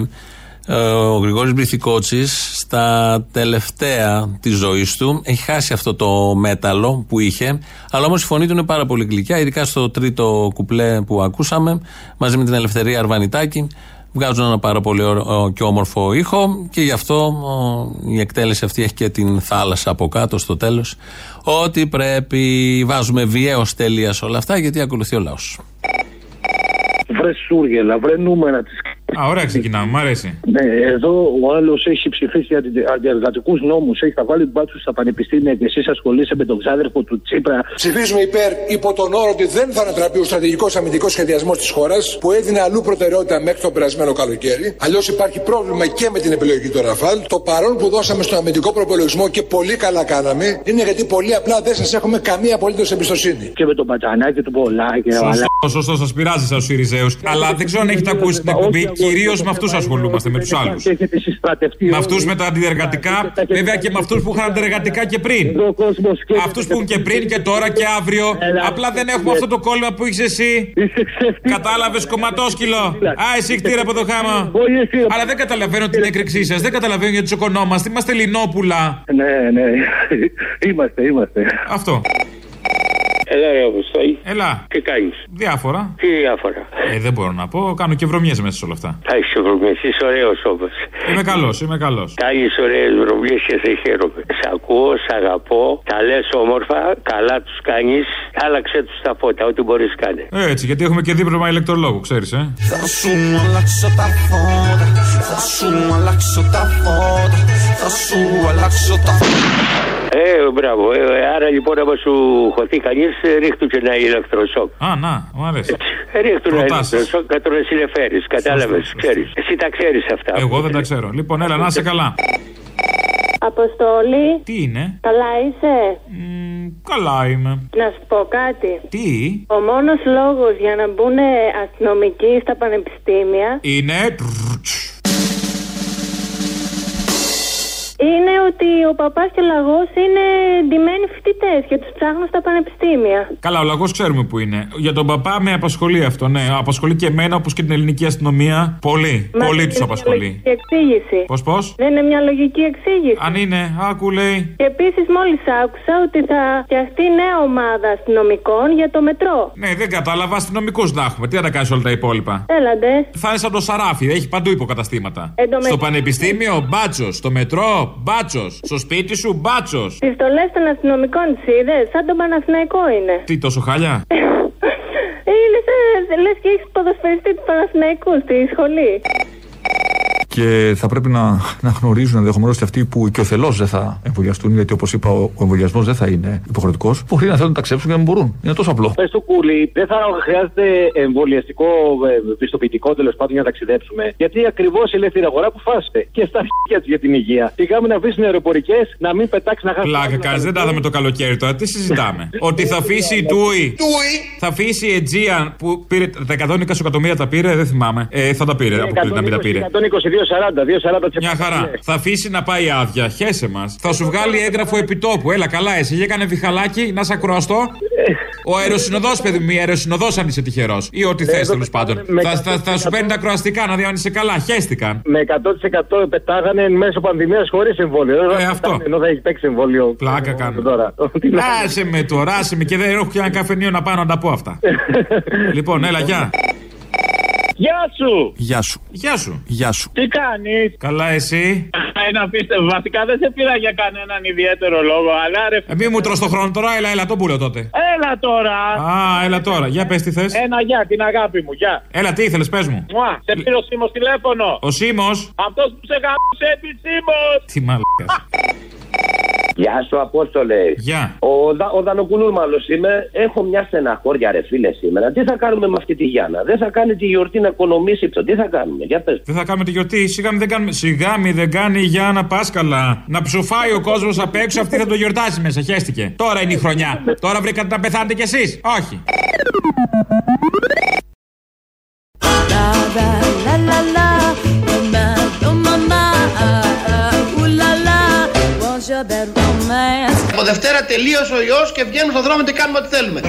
ε, ο Γρηγόρης Μπριθικότσης στα τελευταία της ζωής του. Έχει χάσει αυτό το μέταλλο που είχε αλλά όμως η φωνή του είναι πάρα πολύ γλυκιά ειδικά στο τρίτο κουπλέ που ακούσαμε μαζί με την Ελευθερία Αρβανιτάκη. Βγάζουν ένα πάρα πολύ ωραίο και όμορφο ήχο και γι' αυτό ο, η εκτέλεση αυτή έχει και την θάλασσα από κάτω στο τέλος. Ότι πρέπει. Βάζουμε βιαίως τέλεια σε όλα αυτά γιατί ακολουθεί ο λαός Βρε Σούργελα, βρε νούμερα της. Α, ωραία ξεκινάμε, μου αρέσει. Ναι, εδώ ο άλλος έχει ψηφίσει αντι, αντιεργατικούς νόμους, έχει τα βάλει μπάτσους στα πανεπιστήμια και εσύ ασχολείσαι με τον ξάδερφο του Τσίπρα. Ψηφίζουμε υπέρ υπό τον όρο ότι δεν θα ανατραπεί ο στρατηγικός αμυντικός σχεδιασμός της χώρας που έδινε αλλού προτεραιότητα μέχρι το περασμένο καλοκαίρι. Αλλιώς υπάρχει πρόβλημα και με την επιλογή του Ραφάλ. Το παρόν που δώσαμε στον αμυντικό προπολογισμό και πολύ καλά κάναμε είναι γιατί πολύ απλά δεν σας έχουμε καμία απολύτως εμπιστοσύνη. Και με τον πατσανάκι του πολλά και Σωστό, σωστό, σας πειράζει σα ο Σιριζέος. Αλλά δεν ξέρω αν έχετε ακούσει την εκπομπή. Κυρίως με αυτούς ασχολούμαστε, με τους άλλου. Και έχετε συστρατευτεί. Με αυτούς με τα αντιεργατικά, βέβαια και με αυτούς που είχαν αντιεργατικά και πριν. Αυτούς που έχουν και πριν και τώρα και αύριο. Απλά δεν έχουμε αυτό το κόλλημα που έχεις εσύ. Κατάλαβες κομματόσκυλο. Α, εσύ κτήρα από το χάμα. Αλλά δεν καταλαβαίνω την έκρηξή σας. Δεν καταλαβαίνω γιατί τσοκωνόμαστε. Είμαστε Ελληνόπουλα. Ναι, ναι. Είμαστε, είμαστε. Αυτό. Έλα ρε Αποστόλη. Έλα. Τι κάνεις; Διάφορα. Τι διάφορα. Ε, δεν μπορώ να πω. Κάνω και βρωμιές μέσα σε όλα αυτά. Θα έχεις βρωμιές. Είσαι ωραίος όμως. Είμαι καλός, είμαι καλός. Κάνεις ωραίες βρωμιές και σε χαίρομαι. Σ' ακούω, σ' αγαπώ. Τα λες όμορφα. Καλά τους κάνεις. Άλλαξε τους τα φώτα. Ό,τι μπορείς κάνε. Έτσι, γιατί έχουμε και δίπλωμα ηλεκτρολόγου, ξέρεις, ε. Θα σου αλλάξω τα φώτα Θα σου αλλάξω τα φώτα Θα σου αλλάξω τα Ε, μπράβο. Ε, άρα λοιπόν, άμα σου χωθεί κανείς, ρίχτου και ένα ηλεκτροσόκ. Α, να, μου αρέσει. Ρίχτου ένα Προτάσεις. ηλεκτροσόκ να τον συνεφέρει. Κατάλαβες, ξέρεις. Εσύ τα ξέρεις αυτά. Εγώ δεν τα ξέρω. Λοιπόν, έλα, να είσαι καλά. Αποστόλη. Τι είναι; Καλά είσαι; Καλά είμαι. Να σου πω κάτι. Τι; Ο μόνος λόγος για να μπουν αστυνομικοί στα πανεπιστήμια είναι. Είναι ότι ο παπάς και ο λαγός είναι ντυμένοι φοιτητές και τους ψάχνουν στα πανεπιστήμια. Καλά, ο λαγός ξέρουμε που είναι. Για τον παπά με απασχολεί αυτό, ναι. Απασχολεί και εμένα όπως και την ελληνική αστυνομία. Πολύ. Μα Πολύ είναι τους μια απασχολεί. λογική εξήγηση. Πώς, πώς; Δεν είναι μια λογική εξήγηση. Αν είναι, άκου λέει. Και επίσης μόλις άκουσα ότι θα φτιαχτεί νέα ομάδα αστυνομικών για το μετρό. Ναι, δεν κατάλαβα. Αστυνομικού να έχουμε. Τι θα τα κάνεις όλα τα υπόλοιπα; Έλαντε. Θα είναι σαν το σαράφι, έχει παντού υποκαταστήματα. Εν τω Στο μεταξύ- πανεπιστήμιο, μπάτσος. Στο μετρό, μπάτσος. Στο σπίτι σου, μπάτσος. Τι στολέ των αστυνομικών τι είδες, σαν τον Παναθηναϊκό είναι. Τι τόσο χάλια; Είναι σαν λες και έχεις ποδοσφαιριστή του Παναθηναϊκού στη σχολή. Και θα πρέπει να, να γνωρίζουν ενδεχομένω ότι αυτοί που και ο θελό δεν θα εμβολιαστούν, γιατί όπω είπα, ο, ο εμβολιασμό δεν θα είναι υποχρεωτικό, μπορεί να θέλουν να ταξέψουν και να μην μπορούν. Είναι τόσο απλό. Πε στο κούλι, δεν θα χρειάζεται εμβολιαστικό ε, πιστοποιητικό τέλο πάντων για να ταξιδέψουμε. Γιατί ακριβώ η ελεύθερη αγορά που φάστε και στα αρχεία τη για την υγεία. Πήγαμε να αφήσουν αεροπορικέ να μην πετάξει να χάσει. Πλάκα κάνει, δεν τα είδαμε το καλοκαίρι τώρα. Τι συζητάμε. Ότι θα αφήσει η Τούι. Θα αφήσει η Αιτζία που πήρε τα 120 εκατομμύρια τα πήρε, δεν θυμάμαι. Ε, θα τα πήρε. Αποκλείται να μην τα πήρε. 122-40, 2-40 Μια χαρά. Θα αφήσει να πάει άδεια. Χέσε μας. Θα σου βγάλει έγγραφο επιτόπου. Έλα, καλά, εσύ. Για έκανε βιχαλάκι, να σε ακροαστώ. Ο αεροσυνοδός, παιδί μου, η αεροσυνοδός αν είσαι τυχερός. Ή ό,τι θες τέλος πάντων. με Θα, θα, θα σου παίρνει τα ακροαστικά να δει αν είσαι καλά. Χαίστηκαν. Με 100% πετάγανε μέσω πανδημίας χωρίς εμβόλιο. Ε, αυτό. Ενώ θα έχει παίξει εμβόλιο. Πλάκα κάνω. Τώρα. (laughs) Άσε με τώρα, άσε με και δεν έχω και ένα καφενείο να πάω να τα πω αυτά. (laughs) λοιπόν, έλα, γεια. Γεια σου! Γεια σου. Γεια σου. Γεια σου. Τι κάνεις; Καλά, εσύ; Ένα πίστευο. Βασικά δεν σε πήρα για κανέναν ιδιαίτερο λόγο, αλλά ρε. Ε, μη μου τρως το χρόνο τώρα, έλα, έλα, τον πουλο τότε. Έλα τώρα! Α, έλα τώρα. Για πες τι θες. Ένα γεια, την αγάπη μου, γεια. Έλα, τι ήθελες, πες μου. Μουά, σε πήρε ο Σίμος τηλέφωνο. Ο Σίμος. Αυτός που σε γάμισε επισήμως. Τι μαλάκα. Γεια σου, Απόστολε. Γεια. Ο, Δα, ο Δανοκουλούρμαλο είμαι. Έχω μια στεναχώρια, ρε φίλε, σήμερα. Τι θα κάνουμε με αυτή τη Γιάννα; Δεν θα κάνει τη γιορτή να οικονομήσει. Το τι θα κάνουμε, για πες. Δεν θα κάνουμε τη γιορτή. Σιγά μη δεν κάνουμε. Σιγά μη δεν κάνει η Γιάννα Πάσκαλα. Να ψοφάει ο κόσμος απ' έξω, αυτή θα το γιορτάσει μέσα. Χαίστηκε. Τώρα είναι η χρονιά. Τώρα βρήκατε να πεθάνετε κι εσείς. Όχι. La la la Από Δευτέρα τελείωσε ο ιός και βγαίνουμε στον δρόμο και κάνουμε ό,τι θέλουμε.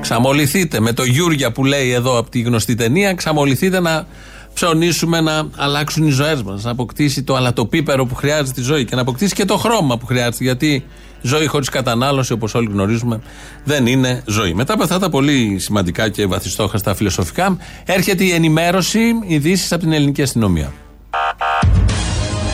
Ξαμοληθείτε με το Γιούρια που λέει εδώ από τη γνωστή ταινία. Ξαμοληθείτε να ψωνίσουμε να αλλάξουν οι ζωές μας. Να αποκτήσει το αλατοπίπερο που χρειάζεται η ζωή και να αποκτήσει και το χρώμα που χρειάζεται. Γιατί ζωή χωρίς κατανάλωση, όπως όλοι γνωρίζουμε, δεν είναι ζωή. Μετά από αυτά τα πολύ σημαντικά και βαθιστόχαστα φιλοσοφικά, έρχεται η ενημέρωση ειδήσεις από την ελληνική αστυνομία.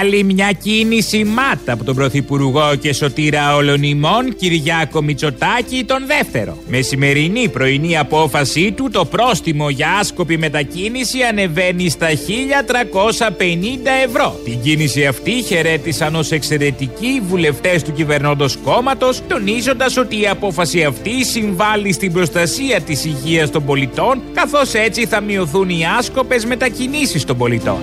Άλλη μια κίνηση μάτα από τον Πρωθυπουργό και σωτήρα όλων ημών Κυριάκο Μητσοτάκη τον δεύτερο. Με σημερινή πρωινή απόφασή του το πρόστιμο για άσκοπη μετακίνηση ανεβαίνει στα 1350 ευρώ. Την κίνηση αυτή χαιρέτησαν ως εξαιρετικοί οι βουλευτές του κυβερνώντος κόμματος τονίζοντας ότι η απόφαση αυτή συμβάλλει στην προστασία της υγείας των πολιτών καθώς έτσι θα μειωθούν οι άσκοπες μετακινήσεις των πολιτών.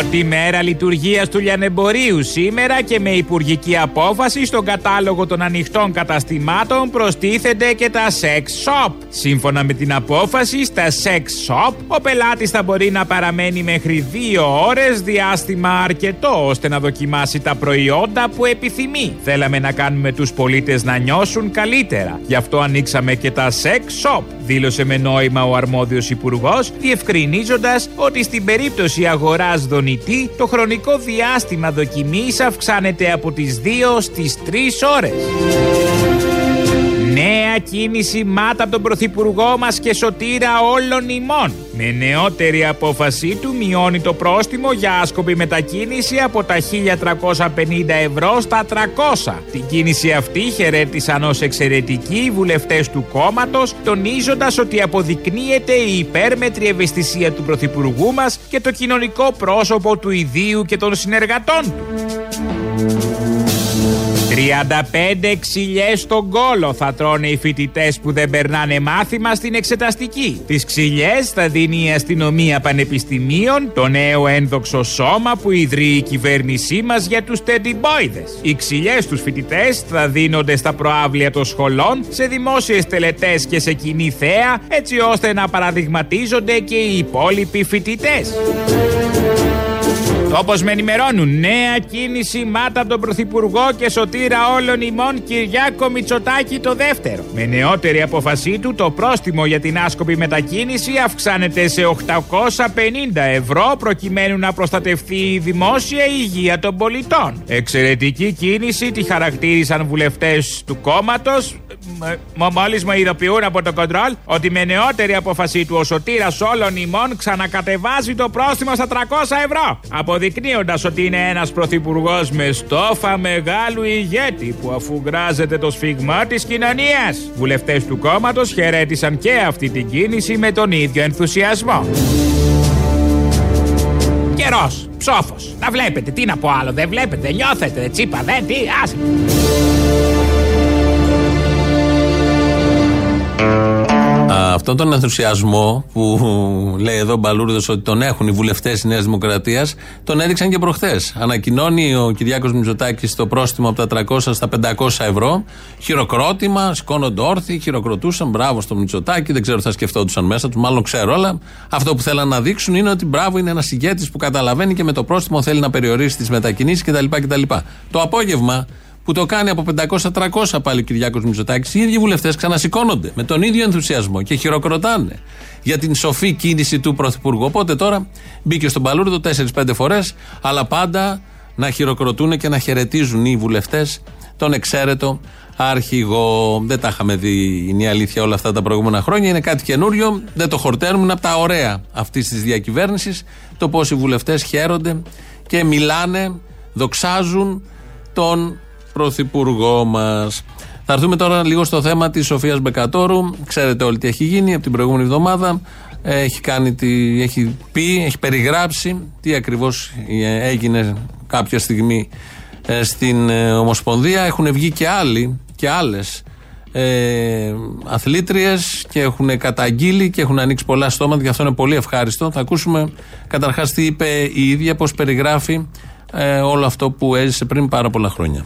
Πρώτη μέρα λειτουργίας του λιανεμπορίου σήμερα και με υπουργική απόφαση στον κατάλογο των ανοιχτών καταστημάτων προστίθενται και τα sex shop. Σύμφωνα με την απόφαση, στα sex shop ο πελάτης θα μπορεί να παραμένει μέχρι δύο ώρες, διάστημα αρκετό ώστε να δοκιμάσει τα προϊόντα που επιθυμεί. Θέλαμε να κάνουμε τους πολίτες να νιώσουν καλύτερα. Γι' αυτό ανοίξαμε και τα sex shop, δήλωσε με νόημα ο αρμόδιος υπουργός, διευκρινίζοντας ότι στην περίπτωση αγοράς δονητή, το χρονικό διάστημα δοκιμής αυξάνεται από τις 2 στις 3 ώρες. Νέα κίνηση μάτα από τον Πρωθυπουργό μας και σωτήρα όλων ημών. Με νεότερη απόφασή του μειώνει το πρόστιμο για άσκοπη μετακίνηση από τα 1350 ευρώ στα 300. Την κίνηση αυτή χαιρέτησαν ως εξαιρετική οι βουλευτές του κόμματος, τονίζοντας ότι αποδεικνύεται η υπέρμετρη ευαισθησία του Πρωθυπουργού μας και το κοινωνικό πρόσωπο του ιδίου και των συνεργατών του. 35 ξυλιές στον κόλο θα τρώνε οι φοιτητές που δεν περνάνε μάθημα στην εξεταστική. Τις ξυλιές θα δίνει η αστυνομία πανεπιστημίων, το νέο ένδοξο σώμα που ιδρύει η κυβέρνησή μας για τους τεντιμπόιδε. Οι ξυλιές στους φοιτητές θα δίνονται στα προάβλια των σχολών, σε δημόσιες τελετές και σε κοινή θέα, έτσι ώστε να παραδειγματίζονται και οι υπόλοιποι φοιτητές. Όπως με ενημερώνουν, νέα κίνηση μάτα από τον Πρωθυπουργό και σωτήρα όλων ημών Κυριάκο Μητσοτάκη το δεύτερο. Με νεότερη απόφασή του, το πρόστιμο για την άσκοπη μετακίνηση αυξάνεται σε 850 ευρώ προκειμένου να προστατευτεί η δημόσια υγεία των πολιτών. Εξαιρετική κίνηση τη χαρακτήρισαν βουλευτές του κόμματος. Μόλις μου ειδοποιούν από το κοντρόλ ότι με νεότερη απόφασή του ο σωτήρας όλων ημών ξανακατεβάζει το πρόστιμο στα 300 ευρώ. Αποδεικνύοντας ότι είναι ένας πρωθυπουργός με στόφα μεγάλου ηγέτη που αφού γράζεται το σφιγμά της κοινωνίας. Βουλευτές του κόμματος χαιρέτησαν και αυτή την κίνηση με τον ίδιο ενθουσιασμό. Καιρός, ψόφος. Να βλέπετε, τι να πω άλλο, δεν βλέπετε, δεν νιώθετε, τσίπα, δεν, τι, άσε. Αυτόν τον ενθουσιασμό που λέει εδώ ο Μπαλούρδος ότι τον έχουν οι βουλευτές της Νέας Δημοκρατίας, τον έδειξαν και προχθές. Ανακοινώνει ο Κυριάκος Μητσοτάκης το πρόστιμο από τα 300 στα 500 ευρώ. Χειροκρότημα, σηκώνονται όρθιοι, χειροκροτούσαν. Μπράβο στο Μητσοτάκη, δεν ξέρω τι θα σκεφτόντουσαν μέσα τους, μάλλον ξέρω, αλλά αυτό που θέλαν να δείξουν είναι ότι μπράβο είναι ένας ηγέτης που καταλαβαίνει και με το πρόστιμο θέλει να περιορίσει τις μετακινήσεις κτλ. κτλ. Το απόγευμα που το κάνει από 500-300 πάλι ο Κυριάκος Μητσοτάκης, οι ίδιοι βουλευτές ξανασηκώνονται με τον ίδιο ενθουσιασμό και χειροκροτάνε για την σοφή κίνηση του Πρωθυπουργού. Οπότε τώρα μπήκε στον Παλούρδο 4-5 φορές, αλλά πάντα να χειροκροτούν και να χαιρετίζουν οι βουλευτές τον εξαίρετο αρχηγό. Δεν τα είχαμε δει, είναι η αλήθεια, όλα αυτά τα προηγούμενα χρόνια. Είναι κάτι καινούριο, δεν το χορταίνουμε. Είναι από τα ωραία αυτής της διακυβέρνησης το πώς οι βουλευτές χαίρονται και μιλάνε, δοξάζουν τον πρωθυπουργό μας. Θα έρθουμε τώρα λίγο στο θέμα της Σοφίας Μπεκατόρου. Ξέρετε όλοι τι έχει γίνει από την προηγούμενη εβδομάδα. Έχει, κάνει τη, έχει πει, έχει περιγράψει τι ακριβώς έγινε κάποια στιγμή ε, στην ε, Ομοσπονδία. Έχουν βγει και άλλοι και άλλες ε, αθλήτριες και έχουν καταγγείλει και έχουν ανοίξει πολλά στόματα και αυτό είναι πολύ ευχάριστο. Θα ακούσουμε καταρχάς τι είπε η ίδια, πώς περιγράφει ε, όλο αυτό που έζησε πριν πάρα πολλά χρόνια.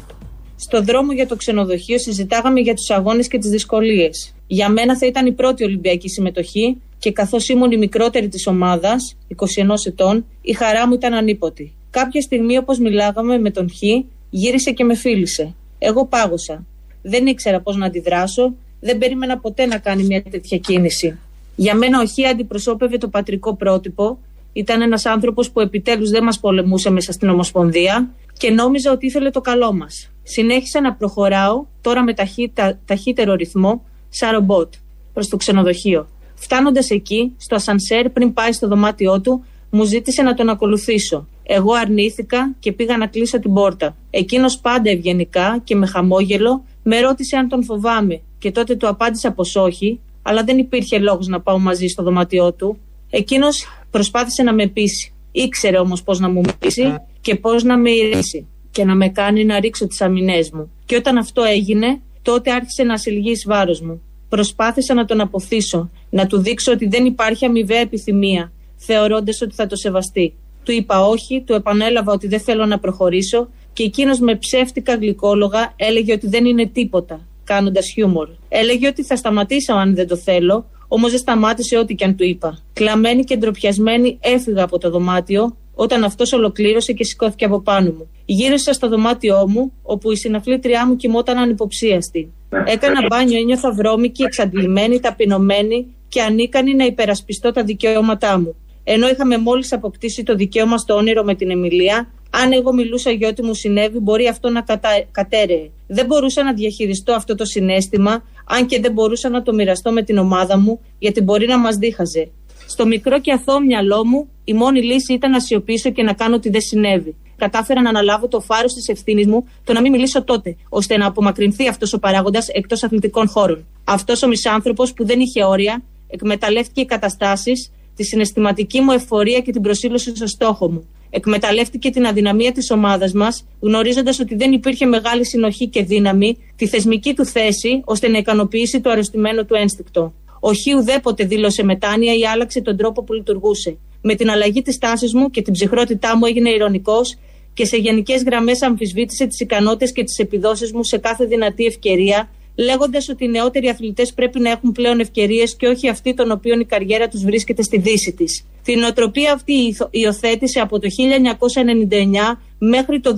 Στο δρόμο για το ξενοδοχείο συζητάγαμε για τους αγώνες και τις δυσκολίες. Για μένα θα ήταν η πρώτη Ολυμπιακή συμμετοχή και καθώς ήμουν η μικρότερη της ομάδας, 21 ετών, η χαρά μου ήταν ανίποτη. Κάποια στιγμή, όπως μιλάγαμε με τον Χ, γύρισε και με φίλησε. Εγώ πάγωσα. Δεν ήξερα πώς να αντιδράσω, δεν περίμενα ποτέ να κάνει μια τέτοια κίνηση. Για μένα ο Χ αντιπροσώπευε το πατρικό πρότυπο. Ήταν ένας άνθρωπος που επιτέλους δεν μας πολεμούσε μέσα στην Ομοσπονδία και νόμιζα ότι ήθελε το καλό μας. Συνέχισα να προχωράω, τώρα με ταχύτα, ταχύτερο ρυθμό, σαν ρομπότ, προς το ξενοδοχείο. Φτάνοντας εκεί, στο ασανσέρ, πριν πάει στο δωμάτιό του, μου ζήτησε να τον ακολουθήσω. Εγώ αρνήθηκα και πήγα να κλείσω την πόρτα. Εκείνος πάντα ευγενικά και με χαμόγελο με ρώτησε αν τον φοβάμαι και τότε του απάντησα πως όχι, αλλά δεν υπήρχε λόγος να πάω μαζί στο δωμάτιό του. Εκείνος προσπάθησε να με πείσει. Ήξερε όμως πώ να μου πείσει και πώς να με ηρέσει και να με κάνει να ρίξω τις αμυνές μου. Και όταν αυτό έγινε, τότε άρχισε να συλλογεί βάρος μου. Προσπάθησα να τον αποθήσω, να του δείξω ότι δεν υπάρχει αμοιβαία επιθυμία, θεωρώντας ότι θα το σεβαστεί. Του είπα όχι, του επανέλαβα ότι δεν θέλω να προχωρήσω και εκείνος με ψεύτικα γλυκόλογα έλεγε ότι δεν είναι τίποτα, κάνοντας χιούμορ. Έλεγε ότι θα σταματήσω αν δεν το θέλω, όμως δεν σταμάτησε ό,τι και αν του είπα. Κλαμμένη και ντροπιασμένη έφυγα από το δωμάτιο όταν αυτός ολοκλήρωσε και σηκώθηκε από πάνω μου. Γύρισα στο δωμάτιό μου, όπου η συναφλήτριά μου κοιμόταν ανυποψίαστη. Έκανα μπάνιο, ένιωθα βρώμικη, εξαντλημένη, ταπεινωμένη και ανίκανη να υπερασπιστώ τα δικαιώματά μου. Ενώ είχαμε μόλις αποκτήσει το δικαίωμα στο όνειρο με την Εμιλία, αν εγώ μιλούσα για ό,τι μου συνέβη, μπορεί αυτό να κατα... κατέρεε. Δεν μπορούσα να διαχειριστώ αυτό το συνέστημα, αν και δεν μπορούσα να το μοιραστώ με την ομάδα μου, γιατί μπορεί να μας δίχαζε. Στο μικρό και αθώο μυαλό μου, η μόνη λύση ήταν να σιωπήσω και να κάνω ότι δεν συνέβη. Κατάφερα να αναλάβω το φάρος της ευθύνης μου το να μην μιλήσω τότε, ώστε να απομακρυνθεί αυτός ο παράγοντας εκτός αθλητικών χώρων. Αυτός ο μισάνθρωπος που δεν είχε όρια, εκμεταλλεύτηκε καταστάσεις, τη συναισθηματική μου εφορία και την προσήλωση στο στόχο μου. Εκμεταλλεύτηκε την αδυναμία της ομάδας μας, γνωρίζοντας ότι δεν υπήρχε μεγάλη συνοχή και δύναμη, τη θεσμική του θέση, ώστε να ικανοποιήσει το αρρωστημένο του ένστικτο. Ο Χ ουδέποτε δήλωσε μετάνοια ή άλλαξε τον τρόπο που λειτουργούσε. Με την αλλαγή της τάσης μου και την ψυχρότητά μου έγινε ηρωνικός και σε γενικές γραμμές αμφισβήτησε τις ικανότητες και τις επιδόσεις μου σε κάθε δυνατή ευκαιρία, λέγοντας ότι οι νεότεροι αθλητές πρέπει να έχουν πλέον ευκαιρίες και όχι αυτοί των οποίων η καριέρα τους βρίσκεται στη δύση της. Την οτροπία αυτή υιοθέτησε από το 1999 μέχρι το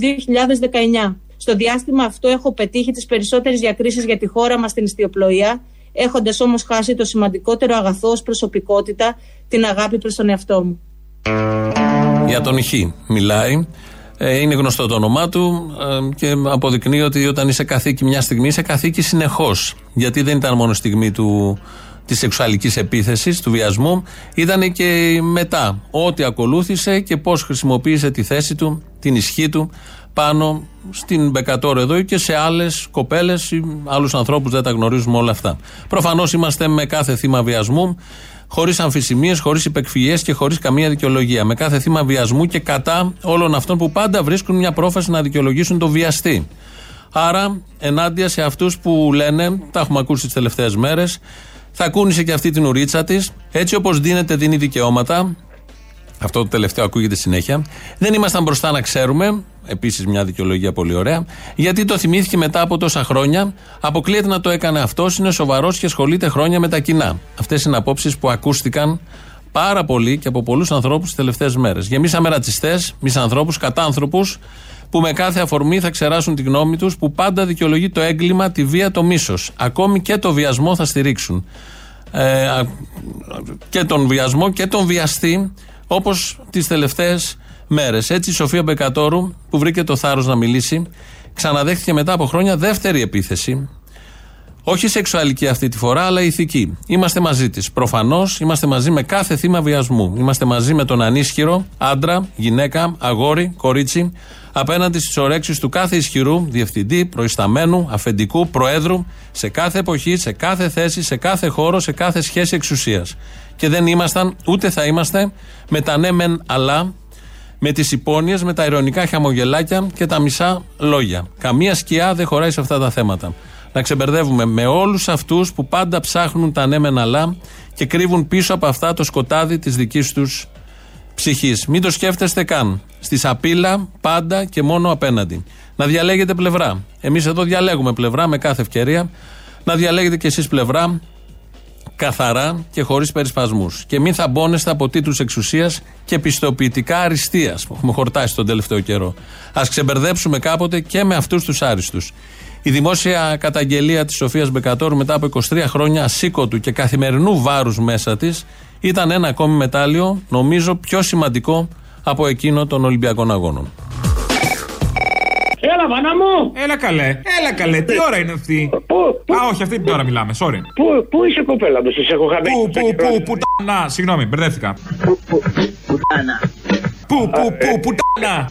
2019. Στο διάστημα αυτό έχω πετύχει τις περισσότερες διακρίσεις για τη χώρα μας στην ιστιοπλοεία, έχοντας όμως χάσει το σημαντικότερο αγαθό ως προσωπικότητα, την αγάπη προς τον εαυτό μου. Για τον Χ μιλάει. Ε, είναι γνωστό το όνομά του ε, και αποδεικνύει ότι όταν είσαι καθήκη μια στιγμή, είσαι καθήκη συνεχώς. Γιατί δεν ήταν μόνο στιγμή του, της σεξουαλικής επίθεσης, του βιασμού, ήταν και μετά. Ό,τι ακολούθησε και πώς χρησιμοποίησε τη θέση του, την ισχύ του πάνω στην Μπεκατόρ εδώ και σε άλλες κοπέλες ή άλλους ανθρώπους, δεν τα γνωρίζουμε όλα αυτά. Προφανώς είμαστε με κάθε θύμα βιασμού χωρίς αμφισημίες, χωρίς υπεκφυγέ και χωρίς καμία δικαιολογία. Με κάθε θύμα βιασμού και κατά όλων αυτών που πάντα βρίσκουν μια πρόφαση να δικαιολογήσουν το βιαστή. Άρα, ενάντια σε αυτούς που λένε, τα έχουμε ακούσει τις τελευταίες μέρες, θα κούνησε και αυτή την ουρίτσα της, έτσι όπως δίνεται, δίνει δικαιώματα. Αυτό το τελευταίο ακούγεται συνέχεια. Δεν ήμασταν μπροστά να ξέρουμε, επίσης μια δικαιολογία πολύ ωραία, γιατί το θυμήθηκε μετά από τόσα χρόνια. Αποκλείεται να το έκανε αυτός, είναι σοβαρός και ασχολείται χρόνια με τα κοινά. Αυτές είναι απόψεις που ακούστηκαν πάρα πολύ και από πολλούς ανθρώπους τις τελευταίες μέρες. Γεμίσαμε ρατσιστές, μισανθρώπους, κατάνθρωπους, που με κάθε αφορμή θα ξεράσουν τη γνώμη τους, που πάντα δικαιολογεί το έγκλημα, τη βία, το μίσος. Ακόμη και το βιασμό θα στηρίξουν. Ε, και τον βιασμό και τον βιαστή, όπως τις τελευταίες μέρες. Έτσι η Σοφία Μπεκατόρου, που βρήκε το θάρρος να μιλήσει, ξαναδέχτηκε μετά από χρόνια δεύτερη επίθεση. Όχι σεξουαλική αυτή τη φορά, αλλά ηθική. Είμαστε μαζί της. Προφανώς είμαστε μαζί με κάθε θύμα βιασμού. Είμαστε μαζί με τον ανίσχυρο, άντρα, γυναίκα, αγόρι, κορίτσι, απέναντι στις ορέξεις του κάθε ισχυρού, διευθυντή, προϊσταμένου, αφεντικού, προέδρου, σε κάθε εποχή, σε κάθε θέση, σε κάθε χώρο, σε κάθε σχέση εξουσίας. Και δεν ήμασταν, ούτε θα είμαστε, με τα ναι μεν αλλά, με τις υπόνοιες, με τα ηρωνικά χαμογελάκια και τα μισά λόγια. Καμία σκιά δεν χωράει σε αυτά τα θέματα. Να ξεμπερδεύουμε με όλους αυτούς που πάντα ψάχνουν τα ναι μεν αλλά και κρύβουν πίσω από αυτά το σκοτάδι της δικής τους ψυχής. Μην το σκέφτεστε καν. Στη σαπίλα πάντα και μόνο απέναντι. Να διαλέγετε πλευρά. Εμείς εδώ διαλέγουμε πλευρά με κάθε ευκαιρία. Να διαλέγετε κι εσείς πλευρά καθαρά και χωρίς περισπασμούς. Και μην θα μπώνεστε από τίτλους εξουσίας και πιστοποιητικά αριστείας που έχουμε χορτάσει τον τελευταίο καιρό. Α ξεμπερδέψουμε κάποτε και με αυτούς τους άριστους. Η δημόσια καταγγελία της Σοφίας Μπεκατόρου μετά από 23 χρόνια ασήκωτου και καθημερινού βάρους μέσα της ήταν ένα ακόμη μετάλλιο, νομίζω πιο σημαντικό από εκείνο των Ολυμπιακών Αγώνων. Έλα, μάνα μου! Έλα καλέ, έλα καλέ, τι ώρα είναι αυτή; Α, όχι, αυτή την ώρα μιλάμε, sorry. Πού, πού είσαι κοπέλα μου, σε έχω χαμένη. Πού, πού, πού, πουτάνα, συγγνώμη, μπερδεύτηκα. Πουτάνα. Πού, πού, πού, πουτάνα.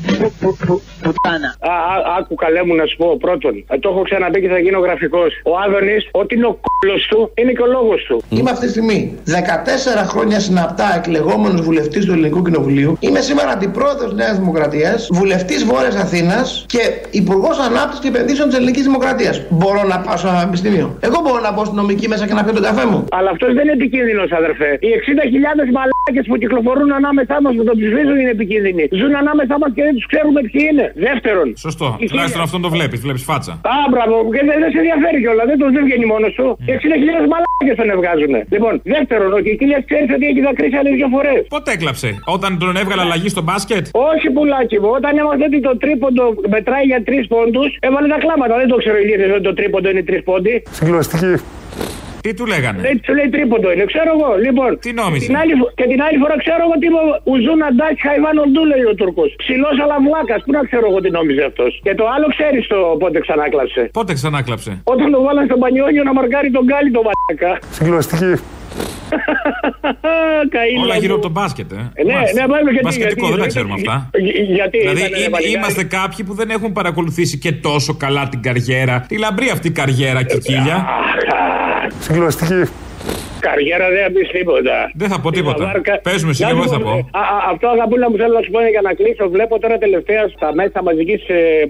Πουτάνα. Α, α, άκου καλέ μου να σου πω πρώτον. Ε, το έχω ξαναπεί και θα γίνω γραφικός. Ο Άδωνης, ό,τι είναι ο κόλος του, είναι και ο λόγος του. Είμαι αυτή τη στιγμή 14 χρόνια συναπτά εκλεγόμενος βουλευτής του Ελληνικού Κοινοβουλίου. Είμαι σήμερα αντιπρόεδρος Νέας Δημοκρατίας, βουλευτής Βόρειας Αθήνας και υπουργός Ανάπτυξης και Επενδύσεων της Ελληνικής Δημοκρατίας. Μπορώ να πάω σε ένα πανεπιστήμιο; Εγώ μπορώ να πάω στην νομική μέσα και να πιω τον καφέ μου. Αλλά αυτός δεν είναι επικίνδυνος, αδερφέ. Οι 60.000 μαλάκες που κυκλοφορούν ανάμεσά μας που τον ψηφίζουν είναι επικίνδυνοι. Ζουν ανάμεσά μας και δεν τους ξέρουμε ποιοι είναι. Δεύτερον. Σωστό. η Τουλάχιστον αυτόν το βλέπεις, βλέπεις φάτσα. Α, μπράβο, και δεν, δεν σε ενδιαφέρει κιόλας. Δεν τον δεν βγαίνει μόνος του. Οι 60.000 μαλάκες τον εβγάζουν. Λοιπόν, δεύτερον, ο Κικίλια ξέρεις ότι έχει δακρύσει άλλες δύο φορές. Πότε έκλαψε, όταν τον έβγαλε αλλαγή στο μπάσκετ; Όχι πουλάκι μου, όταν έμαθε ότι το τρίποντο μετράει για τρεις πόντους, έβαλε τα κλάματα. Δεν το ξέρω ηλίθιε ότι το τρίποντο είναι τρεις πόντι. Συγκλωστική. Τι του λέγανε; Δεν σου λέει τρίποντο είναι, ξέρω εγώ. Λοιπόν, Τι νόμιζε; Την άλλη, φο- και την άλλη φορά ξέρω εγώ τι είπε ο Ουζούν Αντάκη Χαϊβάν Οντού λέει ο Τούρκος. Ψηλός αλλά βλάκας. Πού να ξέρω εγώ τι νόμιζε αυτός. Και το άλλο ξέρεις το πότε ξανάκλαψε. Πότε ξανάκλαψε; Όταν το βάλαν στο μπανιόνιο να μαρκάρει τον γκάλι το μαλάκα. Συγκλωστική. (laughs) Καήλα Όλα μου. γύρω από τον μπάσκετ, ε. Ε, Ναι, ναι, πάμε και τι, Μπασκετικό, γιατί- δεν τα ξέρουμε αυτά. Γι- Γιατί Δηλαδή ήταν, είναι- παλικάρι. είμαστε κάποιοι που δεν έχουν παρακολουθήσει και τόσο καλά την καριέρα. Τη λαμπρή αυτή καριέρα, Κικίλια. Συγκλωστική. Καριέρα δεν θα πεις τίποτα. Δεν θα πω τίποτα. Βάρκα- Πες μου εσύ, Να εγώ σου θα πω, πω. α, α, αυτό αγαπούλα μου θέλω να σου πω για να κλείσω. Βλέπω τώρα τελευταία στα μέσα μαζικής,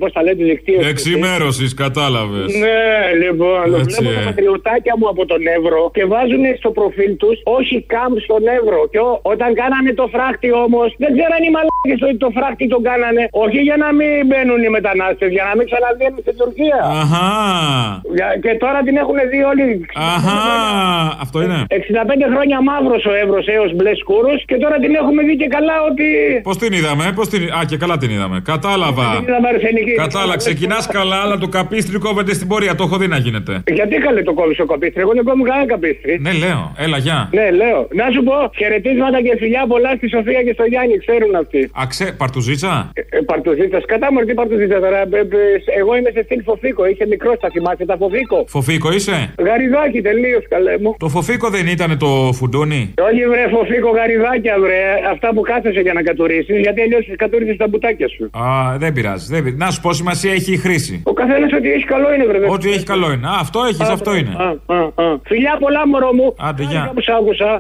πώς τα λέτε, δικτύωσης. Εξημέρωσης, κατάλαβες. Ναι, λοιπόν. Έτσι, βλέπω ε. τα πατριωτάκια μου από τον Εύρο και βάζουν στο προφίλ τους όχι καμπ στον Εύρο. Και ο- όταν κάνανε το φράχτη όμως, δεν ξέραν οι μαλάκες ότι το φράχτη τον κάνανε. Όχι για να μην μπαίνουν οι μετανάστες, για να μην ξαναβγαίνουν στην Τουρκία. Αχά. Για- Και τώρα την έχουν δει όλοι. Αχά. Αυτό είναι. 65 χρόνια μαύρος ο Εύρος έως μπλε σκούρος και τώρα την έχουμε δει και καλά ότι. Πώς την είδαμε, πώς την. Α, και καλά την είδαμε. Κατάλαβα. Την είδαμε αρσενική. Κατάλαβα. Ξεκινάς καλά, αλλά το καπίστρι κόβεται στην πορεία. Το έχω δει να γίνεται. Γιατί καλέ το κόβεις ο καπίστρι, εγώ δεν κόβω κανένα καπίστρι. Ναι, λέω. Έλα, γεια. Ναι, λέω. Να σου πω, χαιρετίσματα και φιλιά πολλά στη Σοφία και στο Γιάννη, ξέρουν αυτοί. Αξέ, παρτουζίτσα; Ε, ε, Παρτουζίτσα, κατάμορφη παρτουζίτσα τώρα. Ε, ε, Εγώ είμαι σε στυλ φοφίκο, είχε μικρός, θα θυμάσαι τα φοφίκο. Φοφίκο είσαι; Γαριδάκι τελείως καλέ μου. Το φοφίκο δεν ήταν το φουντούνι. Όχι βρε φοφίκο γαριδάκια βρε, αυτά που κάθεσαι για να κατουρίσεις, γιατί αλλιώς κατούρισε τα μπουτάκια σου. Α, δεν πειράζει. Δεν πειράζει. Να σου πω σημασία έχει η χρήση. Ο καθένας ό,τι έχει καλό είναι βρε. Ό,τι έχει καλό είναι. Α, αυτό έχεις, αυτό είναι. Α, α, α. Φιλιά πολλά μωρό μου. Άντε, γεια. Χάρηκα που σ' άκουσα.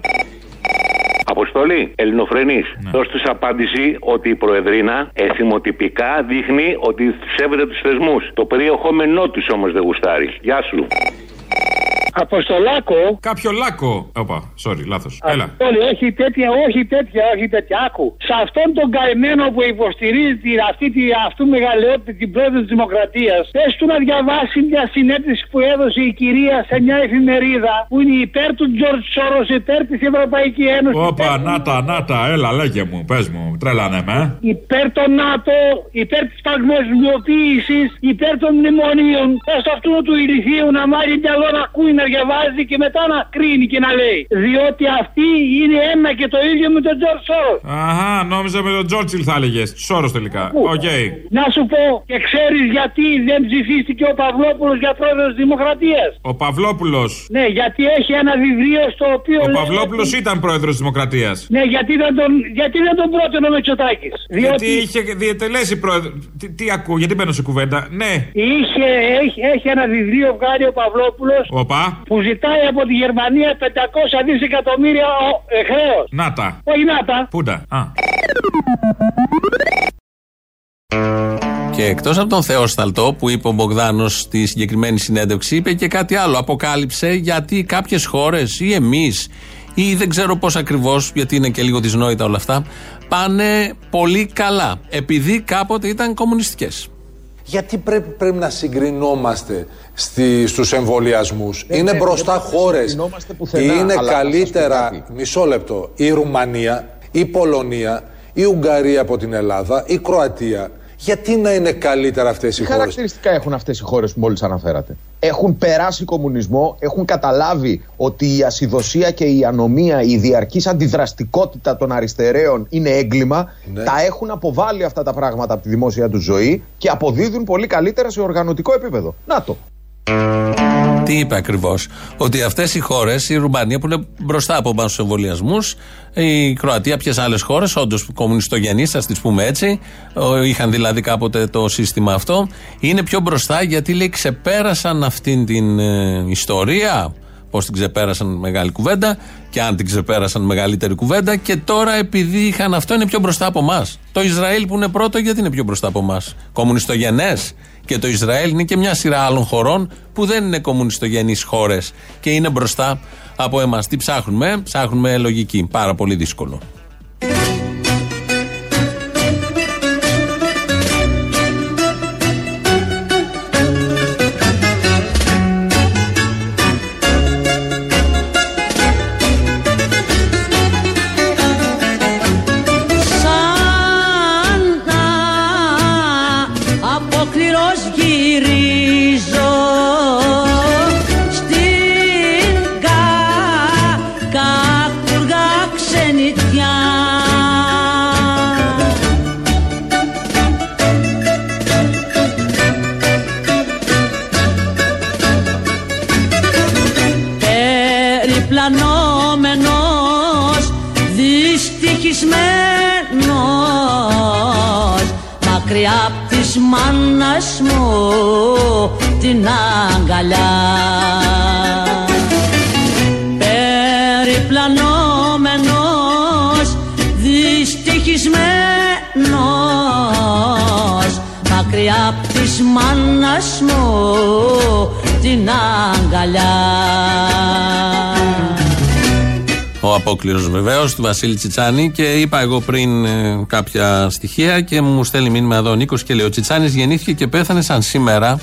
Αποστολή, ελληνοφρενή. Δώσ' τους απάντηση ότι η Προεδρίνα εθιμοτυπικά δείχνει ότι σέβεται τους θεσμούς. Το περιεχόμενό τους όμως δεν γουστάρει. Γεια σου. Αποστολάκο. Κάποιο λάκκο. Όπα, sorry, λάθος. Έλα. Όλοι, όχι τέτοια, όχι τέτοια, όχι τέτοια. Άκου. Σε αυτόν τον καημένο που υποστηρίζει την, αυτή τη, αυτού μεγαλειότητα την πρόεδρο της Δημοκρατίας, πες του να διαβάσει μια συνέντευξη που έδωσε η κυρία σε μια εφημερίδα που είναι υπέρ του Τζορτζ Σόρος, υπέρ της Ευρωπαϊκής Ένωσης. Όπα, να τα, να τα, έλα, λέγε μου, πες μου, τρέλανε με. Υπέρ του ΝΑΤΟ, υπέρ της παγκοσμιοποίησης, υπέρ των μνημονίων. Πες αυτού του ηλιθίου να μάθει μυαλό να ακούει, να διαβάζει και μετά να κρίνει και να λέει. Διότι αυτή είναι ένα και το ίδιο με τον Τζορτζ Σόρος. Αχά, νόμιζα με τον Τσόρτσιλ θα έλεγες. Σόρος τελικά. Οκ. Να σου πω και ξέρεις γιατί δεν ψηφίστηκε ο Παυλόπουλος για πρόεδρος της Δημοκρατίας; Ο Παυλόπουλος. Ναι, γιατί έχει ένα βιβλίο στο οποίο. Ο λέει Παυλόπουλος ότι- ήταν πρόεδρος της Δημοκρατίας. Ναι, γιατί δεν τον, γιατί δεν τον πρότεινε ο Μητσοτάκης. Γιατί είχε διατελέσει πρόεδρος. Τι, τι ακούω, γιατί μπαίνω σε κουβέντα; Ναι. Είχε, έχει, έχει ένα βιβλίο βγάλει ο Παυλόπουλος Οπα. Που ζητάει από τη Γερμανία 500 δισεκατομμύρια ε, χρέος. Να τα. Όχι να τα. Πούντα. Α. Και εκτός από τον Θεόσταλτο που είπε ο Μπογδάνος στη συγκεκριμένη συνέντευξη, είπε και κάτι άλλο. Αποκάλυψε γιατί κάποιες χώρες ή εμείς ή δεν ξέρω πώς ακριβώς, γιατί είναι και λίγο δυσνόητα όλα αυτά, πάνε πολύ καλά. Επειδή κάποτε ήταν κομμουνιστικές. Γιατί πρέπει, πρέπει να συγκρινόμαστε στη, στους εμβολιασμούς; Δεν είναι πρέπει, μπροστά δεν πρέπει να χώρες. συγκρινόμαστε πουθενά, Είναι αλλά θα σας πω καλύτερα, κάτι. μισό λεπτό, η Ρουμανία, η Πολωνία, η Ουγγαρία από την Ελλάδα, η Κροατία. Γιατί να είναι καλύτερα αυτές οι Τι χώρες; χαρακτηριστικά έχουν αυτές οι χώρες που μόλις αναφέρατε; Έχουν περάσει κομμουνισμό, έχουν καταλάβει ότι η ασυδοσία και η ανομία, η διαρκής αντιδραστικότητα των αριστεραίων είναι έγκλημα. Ναι. Τα έχουν αποβάλει αυτά τα πράγματα από τη δημόσια τους ζωή και αποδίδουν πολύ καλύτερα σε οργανωτικό επίπεδο. Να το. Τι είπε ακριβώς, Ότι αυτές οι χώρες, η Ρουμανία που είναι μπροστά από εμάς στου εμβολιασμούς, η Κροατία, ποιες άλλες χώρες, όντως κομμουνιστογενείς, ας τις πούμε έτσι, ο- είχαν δηλαδή κάποτε το σύστημα αυτό, είναι πιο μπροστά γιατί λέει ξεπέρασαν αυτήν την ε, ιστορία. Πώς την ξεπέρασαν μεγάλη κουβέντα και αν την ξεπέρασαν μεγαλύτερη κουβέντα και τώρα επειδή είχαν αυτό είναι πιο μπροστά από εμάς. Το Ισραήλ που είναι πρώτο γιατί είναι πιο μπροστά από εμάς; Κομμουνιστογενές. Και το Ισραήλ είναι και μια σειρά άλλων χωρών που δεν είναι κομμουνιστογενείς χώρες και είναι μπροστά από εμάς. Τι ψάχνουμε, ψάχνουμε λογική. Πάρα πολύ δύσκολο. Μάνας μου την αγκαλιά. Περιπλανόμενος, δυστυχισμένος μακριά απ' της μάνας μου την αγκαλιά Ο απόκληρος βεβαίως του Βασίλη Τσιτσάνη και είπα εγώ πριν ε, κάποια στοιχεία και μου στέλνει μήνυμα εδώ ο Νίκος και λέει: Ο Τσιτσάνης γεννήθηκε και πέθανε σαν σήμερα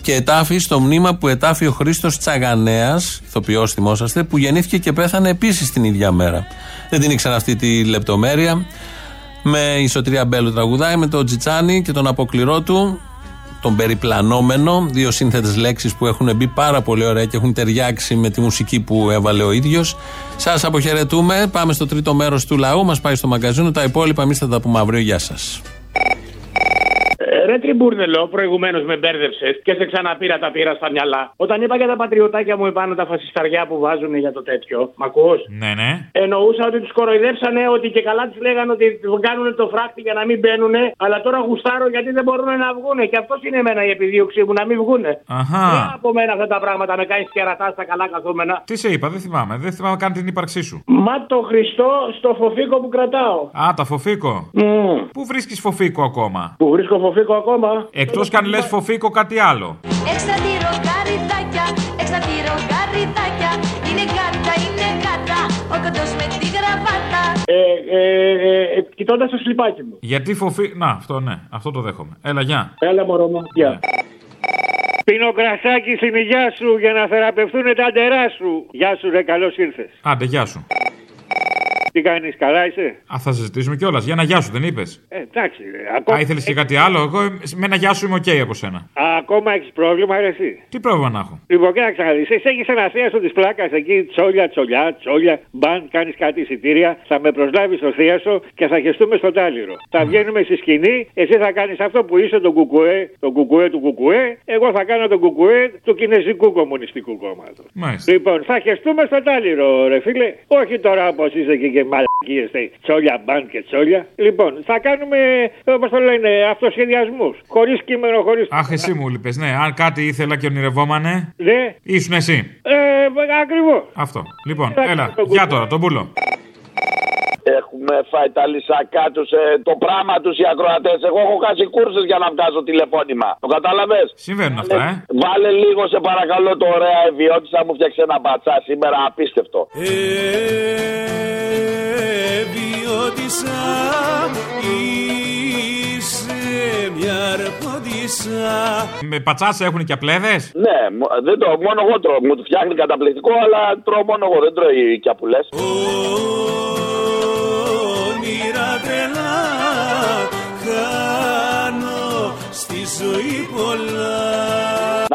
και ετάφη στο μνήμα που ετάφη ο Χρήστος Τσαγανέας, ηθοποιός, θυμόσαστε, που γεννήθηκε και πέθανε επίσης την ίδια μέρα. Δεν την ήξερα αυτή τη λεπτομέρεια. Με η Σωτηρία Μπέλου τραγουδάει, με τον Τσιτσάνη και τον αποκληρό του, τον περιπλανόμενο, δύο σύνθετες λέξεις που έχουν μπει πάρα πολύ ωραία και έχουν ταιριάξει με τη μουσική που έβαλε ο ίδιος. Σας αποχαιρετούμε, πάμε στο τρίτο μέρος του λαού, μας πάει στο μαγκαζίνο, τα υπόλοιπα εμείς θα τα πούμε αύριο, γεια σας. Ε, Ρε Τριμπούρνελο, προηγουμένως με μπέρδεψες και σε ξαναπήρα τα πήρα στα μυαλά. Όταν είπα για τα πατριωτάκια μου επάνω τα φασισταριά που βάζουν για το τέτοιο. Μ' ακούς; Ναι, ναι. Εννοούσα ότι τους κοροϊδέψανε ότι και καλά τους λέγανε ότι κάνουν το φράχτη για να μην μπαίνουν, αλλά τώρα γουστάρω γιατί δεν μπορούν να βγουν. Και αυτός είναι εμένα η επιδίωξή μου, να μην βγουν. Αχα. Δεν από μένα αυτά τα πράγματα με κάνεις κερατά στα καλά καθόμενα; Τι σε είπα, δεν θυμάμαι. Δεν θυμάμαι καν την ύπαρξή σου. Μα το Χριστό στο φοφίκο που κρατάω. Α, τα φοφίκο. Πού βρίσκεις φοφίκο ακόμα; Που βρίσκω φοφίκο ακόμα. Εκτός κι αν λες φοφίκο κάτι άλλο. Έξα τη ρογαριδάκια, έξα τη ρογαριδάκια Είναι γάτα, είναι γάτα, ο κοντός με τη γραβάτα Ε, ε, ε, Κοιτώντας το σλιπάκι μου. Γιατί φοφί. Να, αυτό ναι, αυτό το δέχομαι. Έλα, γεια. Έλα, μωρό μου. Γεια. Πίνω κρασάκι στην υγειά σου για να θεραπευτούν τα αντερά σου. Γεια σου, ρε, καλώς ήρθες. Άντε, γεια σου. Τι κάνεις, καλά είσαι; Α, θα συζητήσουμε κιόλας. Για ένα γεια σου, δεν είπες; Ε, εντάξει, ρε. Ακόμα, Α, ήθελες και κάτι άλλο; Εγώ ε, με ένα γεια σου είμαι οκ από σένα. Α, ακόμα έχεις πρόβλημα, ρε, εσύ; Τι πρόβλημα να έχω; Λοιπόν, κοίταξε να δεις. Εσύ έχεις ένα θίασο της πλάκας εκεί, τσόλια, τσολιά, τσόλια. Μπαν, κάνεις κάτι εισιτήρια. Θα με προσλάβεις στο θίασο και θα χεστούμε στο τάλιρο. Θα βγαίνουμε στη σκηνή. Εσύ θα κάνεις αυτό που είσαι τον κουκουέ, τον κουκουέ του κουκουέ. Εγώ θα κάνω τον κουκουέ του Κινέζικου Κομμουνιστικού Κόμματος. Μάλιστα. Λοιπόν, θα χεστούμε στο τάλιρο, ρε φίλε. Όχι τώρα όπως είσαι και, και μαλακίες, τσόλια, μπαν και τσόλια. Λοιπόν, θα κάνουμε, όπως το λένε, αυτοσχεδιασμούς. Χωρίς κείμενο, χωρί. Αχ, εσύ μου λείπες. Ναι, αν κάτι ήθελα και ονειρευόμανε. Ναι. Ήσουν εσύ. Ε, ακριβώς. Αυτό. Λοιπόν, έλα. Γεια τώρα, τον πουλο. Έχουμε φάει τα λυσακά τους, το πράγμα τους οι ακροατές. Εγώ έχω χάσει κούρσες για να βγάζω τηλεφώνημα. Το κατάλαβες; Συμβαίνουν αυτά, ε. Βάλε λίγο σε παρακαλώ το ωραία ευιώτησα μου φτιάξε ένα μπατσά σήμερα απίστευτο. Εβιώτησα είσαι μια αρποντισά Με πατσάσε έχουν και απλέδες; Ναι, μο- δεν το, μόνο εγώ τρώω. Μου το φτιάχνει καταπληκτικό, αλλά τρώω μόνο εγώ. Δεν τρώει και απουλέ. Pole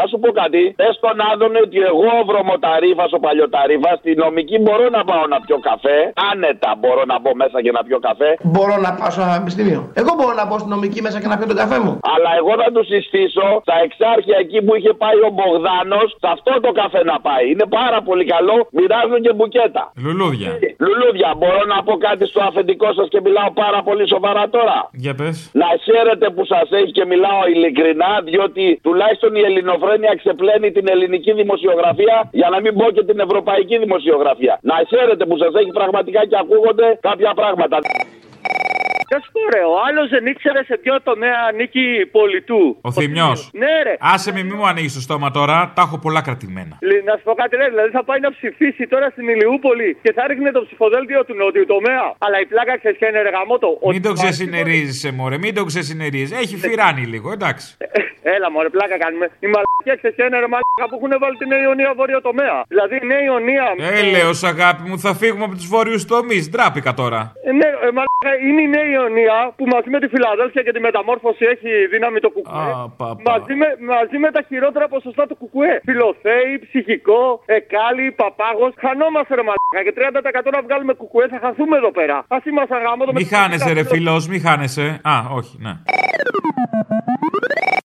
σου πω κάτι. Πε στον Άδωνη ότι εγώ ο βρωμοταρήφας, ο παλιοταρήφας, στη νομική μπορώ να πάω να πιω καφέ. Άνετα μπορώ να μπω μέσα και να πιω καφέ. Μπορώ να πάω στο πανεπιστήμιο. Εγώ μπορώ να μπω στην νομική μέσα και να πιω τον καφέ μου. Αλλά εγώ θα του συστήσω στα εξάρχεια εκεί που είχε πάει ο Μπογδάνος, σε αυτό το καφέ να πάει. Είναι πάρα πολύ καλό, μοιράζουν και μπουκέτα. Λουλούδια. Λουλούδια, μπορώ να πω κάτι στο αφεντικό σας και μιλάω πάρα πολύ σοβαρά τώρα. Για πες. Να χαίρετε που σας έχει και μιλάω ειλικρινά, διότι τουλάχιστον η ελληνοφρένεια ξεπλένει την ελληνική δημοσιογραφία για να μην πω και την ευρωπαϊκή δημοσιογραφία. Να χαίρετε που σας έχει πραγματικά και ακούγονται κάποια πράγματα. Ποιο πω ρε, ο άλλος δεν ήξερε σε ποιο τομέα ανήκει πολιτού. Ο Θημιός. Ναι, ρε. Άσε με, μη μου ανοίγεις το στόμα τώρα, τα έχω πολλά κρατημένα. Λε, Να σου πω κάτι, ρε, δηλαδή θα πάει να ψηφίσει τώρα στην Ηλιούπολη και θα ρίχνει το ψηφοδέλτιο του νότιου τομέα. Αλλά η πλάκα ξέρεις ποια είναι ρε γαμότο. Μην το ξεσυνερίζει, μωρέ, μην το ξεσυνερίζει. Έχει φυράνει λίγο, εντάξει. Έλα, μωρέ, πλάκα κάνουμε. Η μαλακία ξέρει ποια είναι ρε μαλακά που έχουν βάλει την Νέα Ιωνία βόρειο τομέα. Δηλαδή η Νέα Ιωνία. Έλεος αγάπη μου, θα φύγουμε από τους βόρειους τομείς. Ντράπηκα τώρα. Ε, Ναι, ε, μαλάκα, είναι η Νέα Ιωνία που μαζί με τη Φιλαδέλφια και τη μεταμόρφωση έχει δύναμη το κουκουέ. Μαζί με, μαζί με τα χειρότερα ποσοστά του κουκουέ. Φιλοθέη, ψυχικό, εκάλι, παπάγος. Χανόμαστε ρε μαλάκα και 30% να βγάλουμε κουκουέ θα χαθούμε εδώ πέρα. Α είμαστε γάμο το Μη χάνεσαι, ρε φιλός, μη χάνεσαι. Α, όχι, ναι.